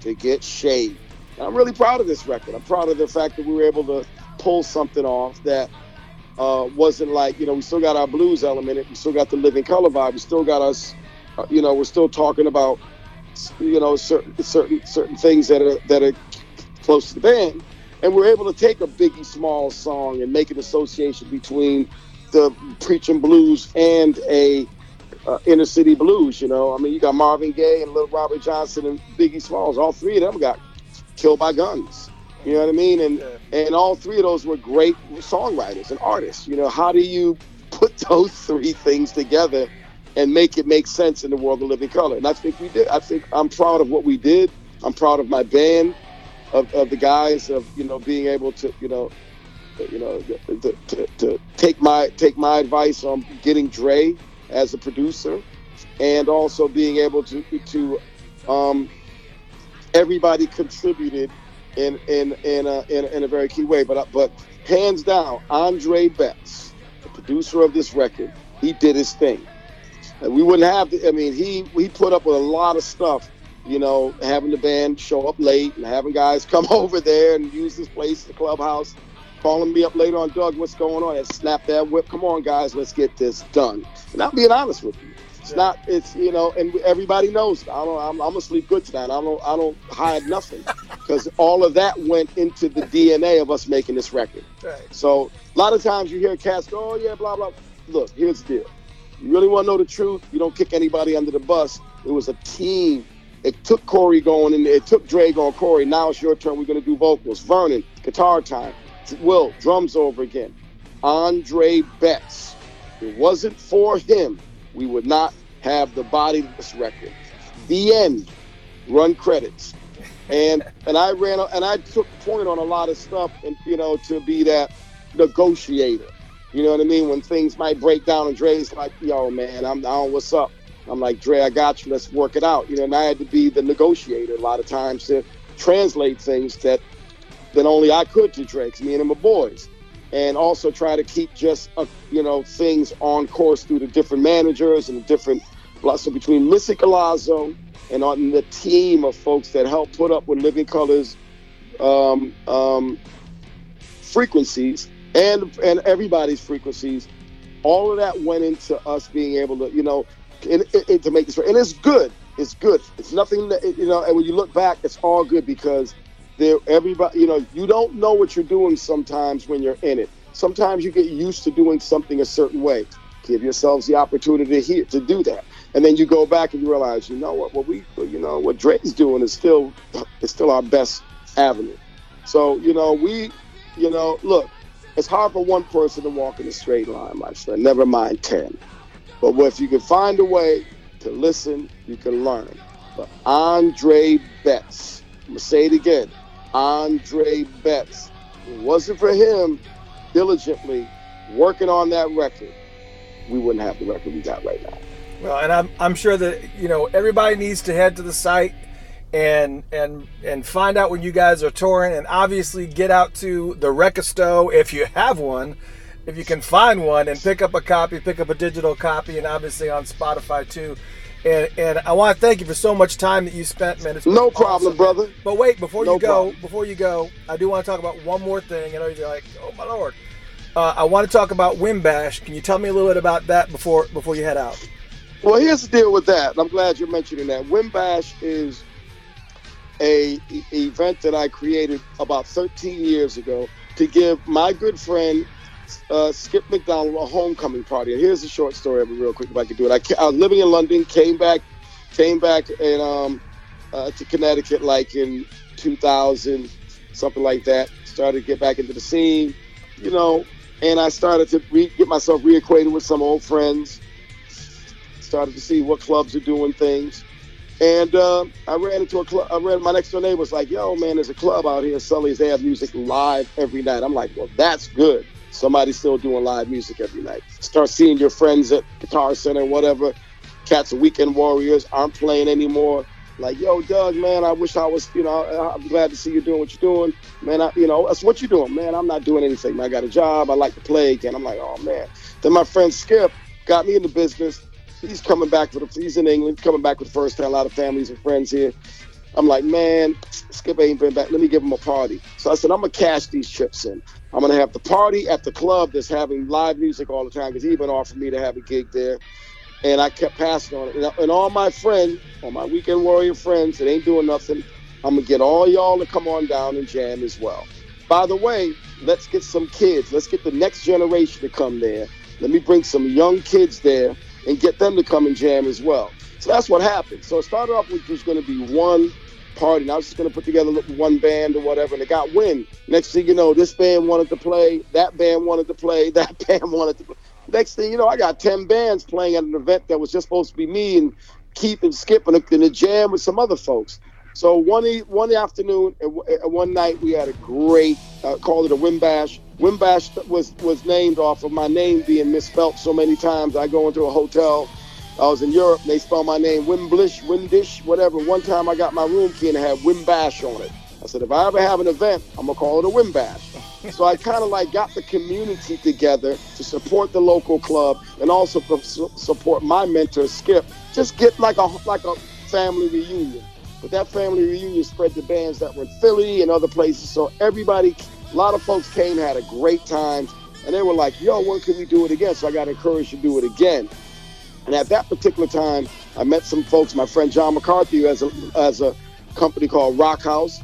to get Shade. And I'm really proud of this record. I'm proud of the fact that we were able to pull something off that uh, wasn't like you know we still got our blues element. We still got the living colour vibe. We still got us. Uh, you know, we're still talking about you know certain certain certain things that are that are close to the band, and we're able to take a Biggie Small song and make an association between the preaching blues and a uh, inner city blues. You know, I mean, you got Marvin Gaye and Little Robert Johnson and Biggie Smalls. All three of them got killed by guns. You know what I mean? And and all three of those were great songwriters and artists. You know, how do you put *laughs* those three things together and make it make sense in the world of living colour? And I think we did. I think I'm proud of what we did. I'm proud of my band, of, of the guys, of you know being able to you know you know to, to, to take my take my advice on getting Dre as a producer, and also being able to to um, everybody contributed in in in a, in, in a very key way. But but hands down, Andre Betts, the producer of this record, he did his thing. And we wouldn't have. The, I mean, he he put up with a lot of stuff. You know, having the band show up late and having guys *laughs* come over there and use this place, the clubhouse, calling me up later on, Doug, what's going on? And snap that whip. Come on, guys, let's get this done. And I'm being honest with you. It's yeah. not. It's you know, and everybody knows. I don't. I'm, I'm gonna sleep good tonight. I don't. I don't hide nothing *laughs* because all of that went into the DNA of us making this record. Right. So a lot of times you hear cats go, "Oh yeah, blah blah." Look, here's the deal. You really want to know the truth? You don't kick anybody under the bus. It was a team. It took Corey going, and it took Dre going. Corey, now it's your turn. We're gonna do vocals. Vernon, guitar time. Will, drums over again. Andre Betts. It wasn't for him we would not have the body of this record. The end. Run credits. And *laughs* and I ran and I took point on a lot of stuff and you know to be that negotiator. You know what I mean? When things might break down and Dre's like, yo man, I'm down, what's up? I'm like, Dre, I got you, let's work it out. You know, and I had to be the negotiator a lot of times to translate things that that only I could to Drake's, me and are boys and also try to keep just uh, you know things on course through the different managers and the different so between Missy Collazo and on the team of folks that help put up with Living Colours um, um, frequencies and and everybody's frequencies, all of that went into us being able to you know to make this and it's good. It's good. It's nothing that you know. And when you look back, it's all good because there everybody you know you don't know what you're doing sometimes when you're in it. Sometimes you get used to doing something a certain way. Give yourselves the opportunity to, to do that. And then you go back and you realize you know what what we you know what Dre's doing is still is still our best avenue. So you know we you know look it's hard for one person to walk in a straight line my friend. Never mind 10 but if you can find a way to listen you can learn. But Andre Betts I'm gonna say it again Andre Betts. It wasn't for him diligently working on that record, we wouldn't have the record we got right now. Well, and I'm, I'm sure that you know everybody needs to head to the site and and and find out when you guys are touring, and obviously get out to the Rekisto if you have one, if you can find one, and pick up a copy, pick up a digital copy, and obviously on Spotify too. And, and I want to thank you for so much time that you spent, man. It's no problem, brother. But wait, before no you go, problem. before you go, I do want to talk about one more thing. I know you're like, oh my lord. Uh, I want to talk about Wimbash. Can you tell me a little bit about that before before you head out? Well, here's the deal with that. I'm glad you're mentioning that. Wimbash is a, a event that I created about 13 years ago to give my good friend uh, Skip McDonald a homecoming party. And here's a short story of it, real quick, if I could do it. I, I was living in London, came back, came back and um, uh, to Connecticut like in 2000, something like that. Started to get back into the scene, you know, and I started to re- get myself reacquainted with some old friends. Started to see what clubs are doing things. And uh, I ran into a club. I ran. My next door neighbor was like, "Yo, man, there's a club out here, Sully's. They have music live every night." I'm like, "Well, that's good." Somebody's still doing live music every night. Start seeing your friends at Guitar Center, whatever. Cats Weekend Warriors aren't playing anymore. Like, yo, Doug, man, I wish I was, you know, I'm glad to see you doing what you're doing. Man, I, you know, that's what you're doing, man. I'm not doing anything. Man. I got a job. I like to play again. I'm like, oh, man. Then my friend Skip got me in the business. He's coming back for the, he's in England, coming back with the first time. A lot of families and friends here. I'm like, man, Skip ain't been back. Let me give him a party. So I said, I'm gonna cash these trips in. I'm gonna have the party at the club that's having live music all the time because he even offered me to have a gig there. And I kept passing on it. And all my friends, all my weekend warrior friends that ain't doing nothing, I'm gonna get all y'all to come on down and jam as well. By the way, let's get some kids. Let's get the next generation to come there. Let me bring some young kids there and get them to come and jam as well. So that's what happened. So it started off with just going to be one party. And I was just gonna put together one band or whatever, and it got wind. Next thing you know, this band wanted to play, that band wanted to play, *laughs* that band wanted to play. Next thing you know, I got ten bands playing at an event that was just supposed to be me and Keith and Skip in a jam with some other folks. So one one afternoon and one night we had a great uh, called it a Wimbash. Wimbash was was named off of my name being misspelt so many times. I go into a hotel. I was in Europe. And they spelled my name Wimblish, Windish, whatever. One time I got my room key and it had Wimbash on it. I said, if I ever have an event, I'm gonna call it a Wimbash. so I kind of like got the community together to support the local club and also support my mentor Skip. Just get like a like a family reunion. But that family reunion spread to bands that were in Philly and other places. So everybody, a lot of folks came, had a great time, and they were like, yo, when can we do it again? So I got encouraged to do it again. And at that particular time, I met some folks, my friend John McCarthy has a, has a company called Rock House.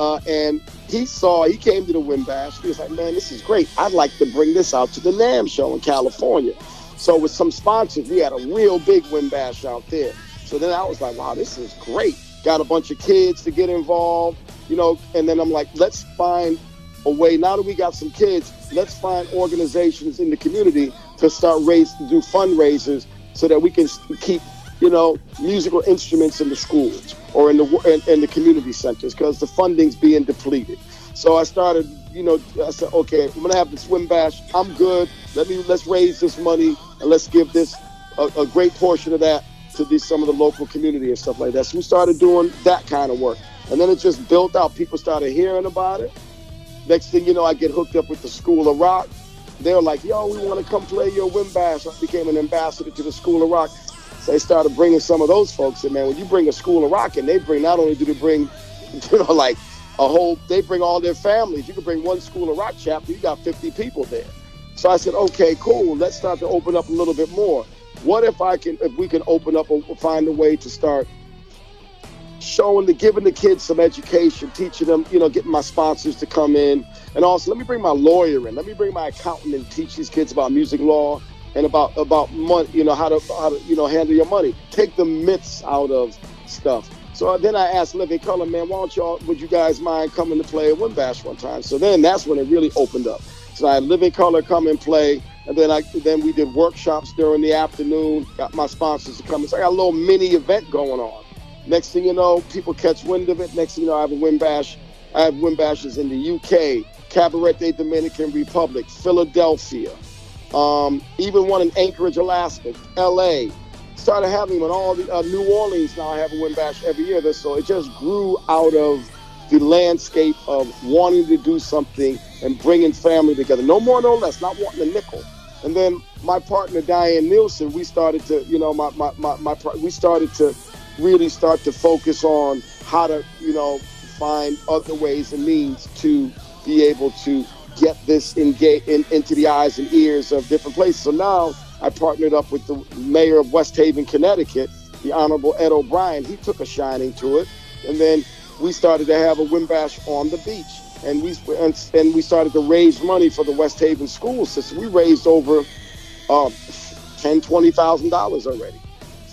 Uh, and he saw, he came to the Wimbash. He was like, man, this is great. I'd like to bring this out to the NAMM show in California. So with some sponsors, we had a real big Wimbash out there. So then I was like, wow, this is great got a bunch of kids to get involved, you know, and then I'm like, let's find a way. Now that we got some kids, let's find organizations in the community to start raise to do fundraisers so that we can keep, you know, musical instruments in the schools or in the in, in the community centers because the funding's being depleted. So I started, you know, I said, okay, I'm gonna have the swim bash. I'm good. Let me let's raise this money and let's give this a, a great portion of that to these some of the local community and stuff like that. So we started doing that kind of work, and then it just built out. People started hearing about it. Next thing you know, I get hooked up with the School of Rock. They're like, "Yo, we want to come play your Wimbash." I became an ambassador to the School of Rock. So they started bringing some of those folks in. Man, when you bring a School of Rock and they bring not only do they bring, *laughs* you know, like a whole, they bring all their families. You can bring one School of Rock chapter, you got 50 people there. So I said, okay, cool. Let's start to open up a little bit more. What if I can, if we can open up or find a way to start showing the, giving the kids some education, teaching them, you know, getting my sponsors to come in, and also let me bring my lawyer in, let me bring my accountant and teach these kids about music law and about about money, you know, how to how to you know handle your money, take the myths out of stuff. So then I asked Living Colour, man, why don't y'all, would you guys mind coming to play at Wimbash one time? So then that's when it really opened up. So I had Living Colour come and play. And then I then we did workshops during the afternoon. Got my sponsors to come. So I got a little mini event going on. Next thing you know, people catch wind of it. Next thing you know, I have a Wimbash. I have Wimbashes in the UK, Cabarete Dominican Republic, Philadelphia, um, even one in Anchorage, Alaska, LA. Started having them in all the uh, New Orleans. Now I have a Wimbash every year. So it just grew out of the landscape of wanting to do something and bringing family together. No more, no less. Not wanting a nickel. And then my partner Diane Nielsen, we started to, you know, my my my, my we started to really start to focus on how to, you know, find other ways and means to be able to get this engage in, into the eyes and ears of different places. So now I partnered up with the mayor of West Haven, Connecticut, the Honorable Ed O'Brien. He took a shining to it, and then we started to have a Wimbash on the beach and we and, and we started to raise money for the West Haven school system. We raised over uh, ten, twenty thousand dollars already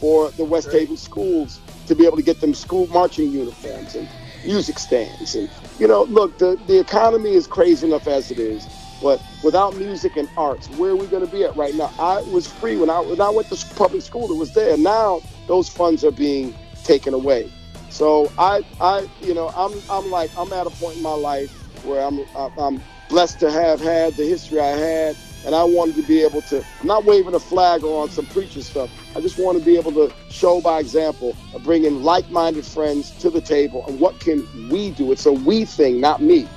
for the West Great. Haven schools to be able to get them school marching uniforms and music stands. And you know, look, the the economy is crazy enough as it is, but without music and arts, where are we going to be at right now? I was free when I when I went to public school; it was there. Now those funds are being taken away. So I, I, you know, I'm, I'm like, I'm at a point in my life where I'm I'm blessed to have had the history I had, and I wanted to be able to. I'm not waving a flag on some preacher stuff. I just want to be able to show by example of bringing like-minded friends to the table and what can we do. It's a we thing, not me.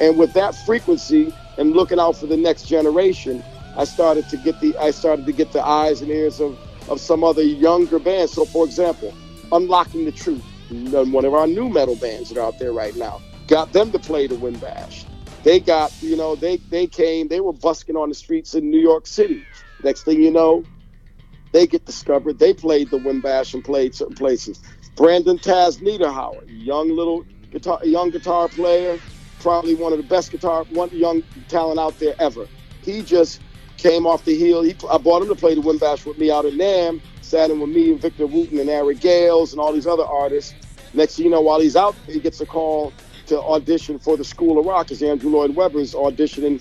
And with that frequency and looking out for the next generation, I started to get the I started to get the eyes and ears of of some other younger bands. So, for example, Unlocking the Truth, one of our new metal bands that are out there right now got them to play the Wimbash. They got, you know, they they came, they were busking on the streets in New York City. Next thing you know, they get discovered. They played the Wimbash and played certain places. Brandon Taz Niederauer, young little guitar, young guitar player, probably one of the best guitar, one young talent out there ever. He just came off the heel. He, I brought him to play the Wimbash with me out at NAMM, sat in with me and Victor Wooten and Eric Gales and all these other artists Next thing you know, while he's out, he gets a call to audition for the School of Rock because Andrew Lloyd Webber is auditioning,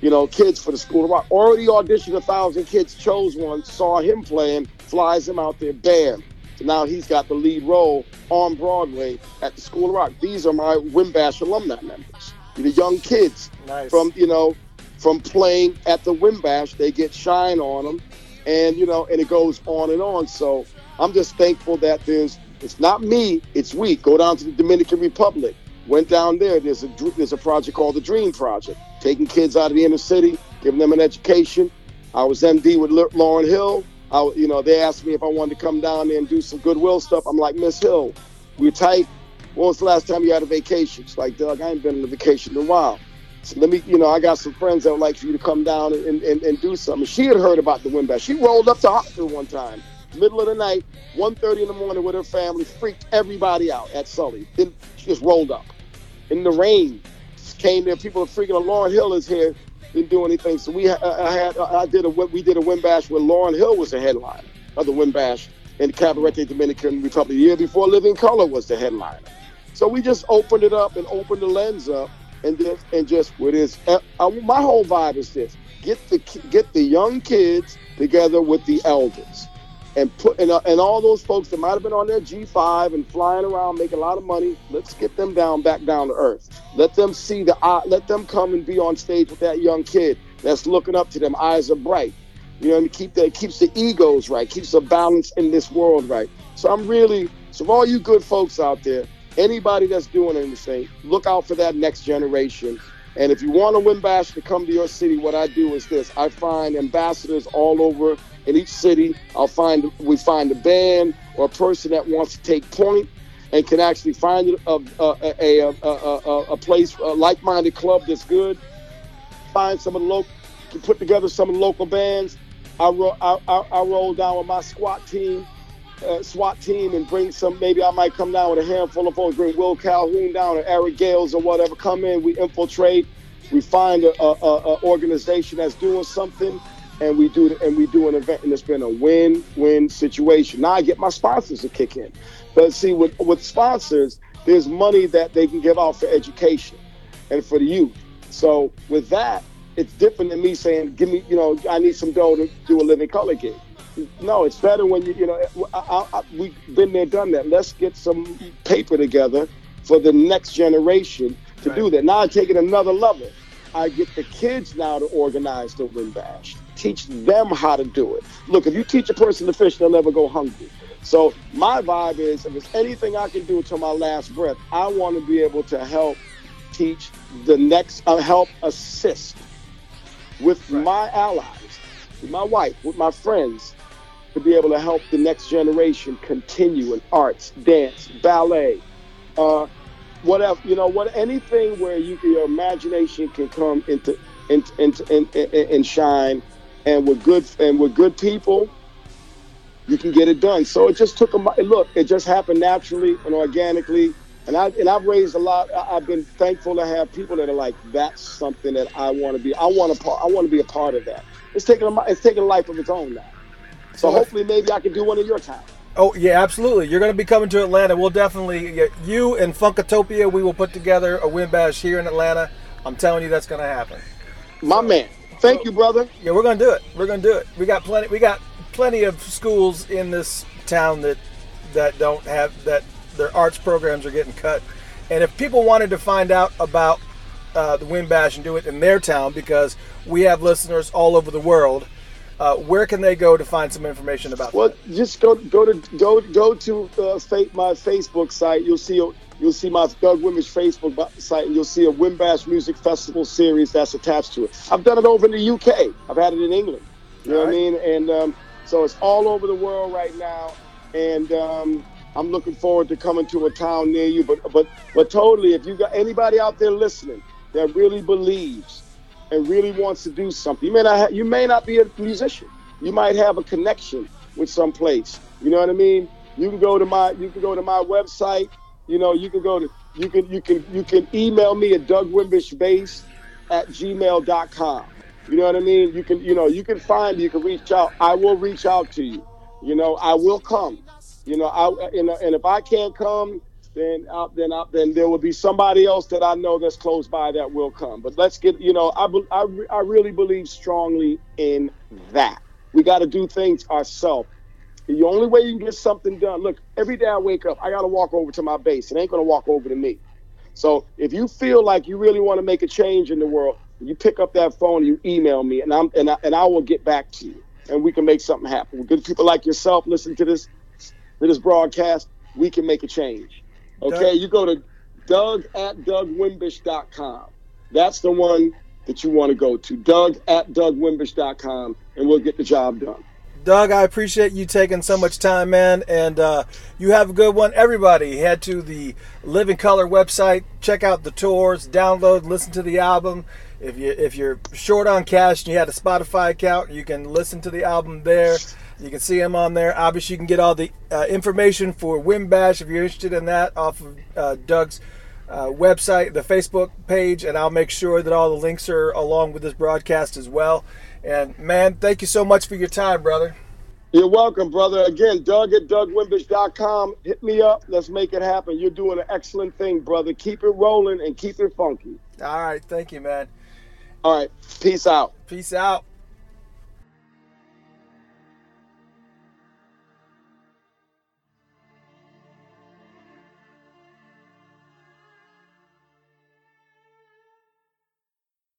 you know, kids for the School of Rock. Already auditioned a thousand kids, chose one, saw him playing, flies him out there, bam. So now he's got the lead role on Broadway at the School of Rock. These are my Wimbash alumni members. The young kids Nice. from you know from playing at the Wimbash, they get shine on them, and you know, and it goes on and on. So I'm just thankful that there's it's not me, it's we. Go down to the Dominican Republic. Went down there. There's a there's a project called the Dream Project, taking kids out of the inner city, giving them an education. I was MD with Lauryn Hill. I, you know, they asked me if I wanted to come down there and do some goodwill stuff. I'm like, Miss Hill, we're tight. When was the last time you had a vacation? She's like, Doug, I ain't been on a vacation in a while. So let me, you know, I got some friends that would like for you to come down and, and, and do something. She had heard about the Wimbash. She rolled up to hospital one time, middle of the night, 1.30 in the morning with her family, freaked everybody out at Sully. Then she just rolled up. In the rain, came there. People are freaking out. Lauryn Hill is here. Didn't do anything. So we, I had, I did a, we did a Wimbash where Lauryn Hill was the headliner of the Wimbash in Cabarete Dominican Republic. The year before Living Colour was the headliner. So we just opened it up and opened the lens up and just and just with this. Uh, uh, my whole vibe is this: get the get the young kids together with the elders, and put and, uh, and all those folks that might have been on their G5 and flying around making a lot of money. Let's get them down back down to earth. Let them see the eye. Let them come and be on stage with that young kid that's looking up to them. Eyes are bright. You know, and keep the keeps the egos right, keeps the balance in this world right. So I'm really so all you good folks out there, anybody that's doing anything, look out for that next generation. And if you want a Wimbash to come to your city, what I do is this: I find ambassadors all over in each city. I'll find we find a band or a person that wants to take point and can actually find a a a, a, a, place, a like-minded club that's good. Find some of the local, put together some of the local bands. I, ro- I, I, I roll down with my squat team uh, SWAT team and bring some. Maybe I might come down with a handful of folks. Bring Will Calhoun down or Eric Gales or whatever. Come in. We infiltrate. We find a organization that's doing something, and we do and we do an event, and it's been a win-win situation. Now I get my sponsors to kick in, but see with with sponsors, there's money that they can give out for education and for the youth. So with that, it's different than me saying, "Give me, you know, I need some dough to do a living colour gig." no, it's better when you, you know, I, I, we've been there, done that. Let's get some paper together for the next generation to Right. do that. Now I take it another level. I get the kids now to organize the Wimbash, teach them how to do it. Look, if you teach a person to fish, they'll never go hungry. So my vibe is, if there's anything I can do until my last breath, I want to be able to help teach the next, uh, help assist with Right. my allies, with my wife, with my friends, to be able to help the next generation continue in arts, dance, ballet, uh, whatever you know, what anything where you your imagination can come into into into and, and, and shine, and with good and with good people, you can get it done. So it just took a look. It just happened naturally and organically. And I and I've raised a lot. I've been thankful to have people that are like, that's something that I want to be. I want to. I want to be a part of that. It's taking a, it's taking a life of its own now. So hopefully, maybe I can do one in your town. Oh yeah, absolutely. You're going to be coming to Atlanta. We'll definitely you and Funkatopia. We will put together a Wimbash here in Atlanta. I'm telling you, that's going to happen. My man. Thank you, brother. Yeah, we're going to do it. We're going to do it. We got plenty. We got plenty of schools in this town that that don't have that their arts programs are getting cut. And if people wanted to find out about uh, the Wimbash and do it in their town, because we have listeners all over the world, uh, where can they go to find some information about Well, that? just go go to go go to uh, my Facebook site. You'll see you'll see my Doug Wimbish Facebook site, and you'll see a Wimbash Music Festival series that's attached to it. I've done it over in the UK. I've had it in England. You know what I mean? And um, so it's all over the world right now. And um, I'm looking forward to coming to a town near you. But but but totally, if you got anybody out there listening that really believes and really wants to do something. You may not ha- you may not be a musician. You might have a connection with some place. You know what I mean? You can go to my you can go to my website. You know, you can go to you can you can you can email me at dougwimbishbase at gmail.com. You know what I mean? You can you know you can find you can reach out. I will reach out to you. You know, I will come. You know, I know, and if I can't come, then uh, then uh, then there will be somebody else that I know that's close by that will come. But let's get you know I I, I really believe strongly in that. We got to do things ourselves. The only way you can get something done. Look, every day I wake up, I got to walk over to my bass. It ain't gonna walk over to me. So if you feel like you really want to make a change in the world, you pick up that phone you email me, and I'm and I, and I will get back to you, and we can make something happen. Good people like yourself listen to this to this broadcast. We can make a change. Okay, Doug. you go to Doug at DougWimbish.com. That's the one that you want to go to. Doug at DougWimbish.com, and we'll get the job done. Doug, I appreciate you taking so much time, man, and uh, you have a good one. Everybody, head to the Living Colour website, check out the tours, download, listen to the album. If you if you're short on cash and you had a Spotify account, you can listen to the album there. You can see him on there. Obviously, you can get all the uh, information for Wimbash if you're interested in that off of uh, Doug's uh, website, the Facebook page, and I'll make sure that all the links are along with this broadcast as well. And man, thank you so much for your time, brother. You're welcome, brother. Again, Doug at DougWimbish.com. Hit me up. Let's make it happen. You're doing an excellent thing, brother. Keep it rolling and keep it funky. All right. Thank you, man. All right. Peace out. Peace out.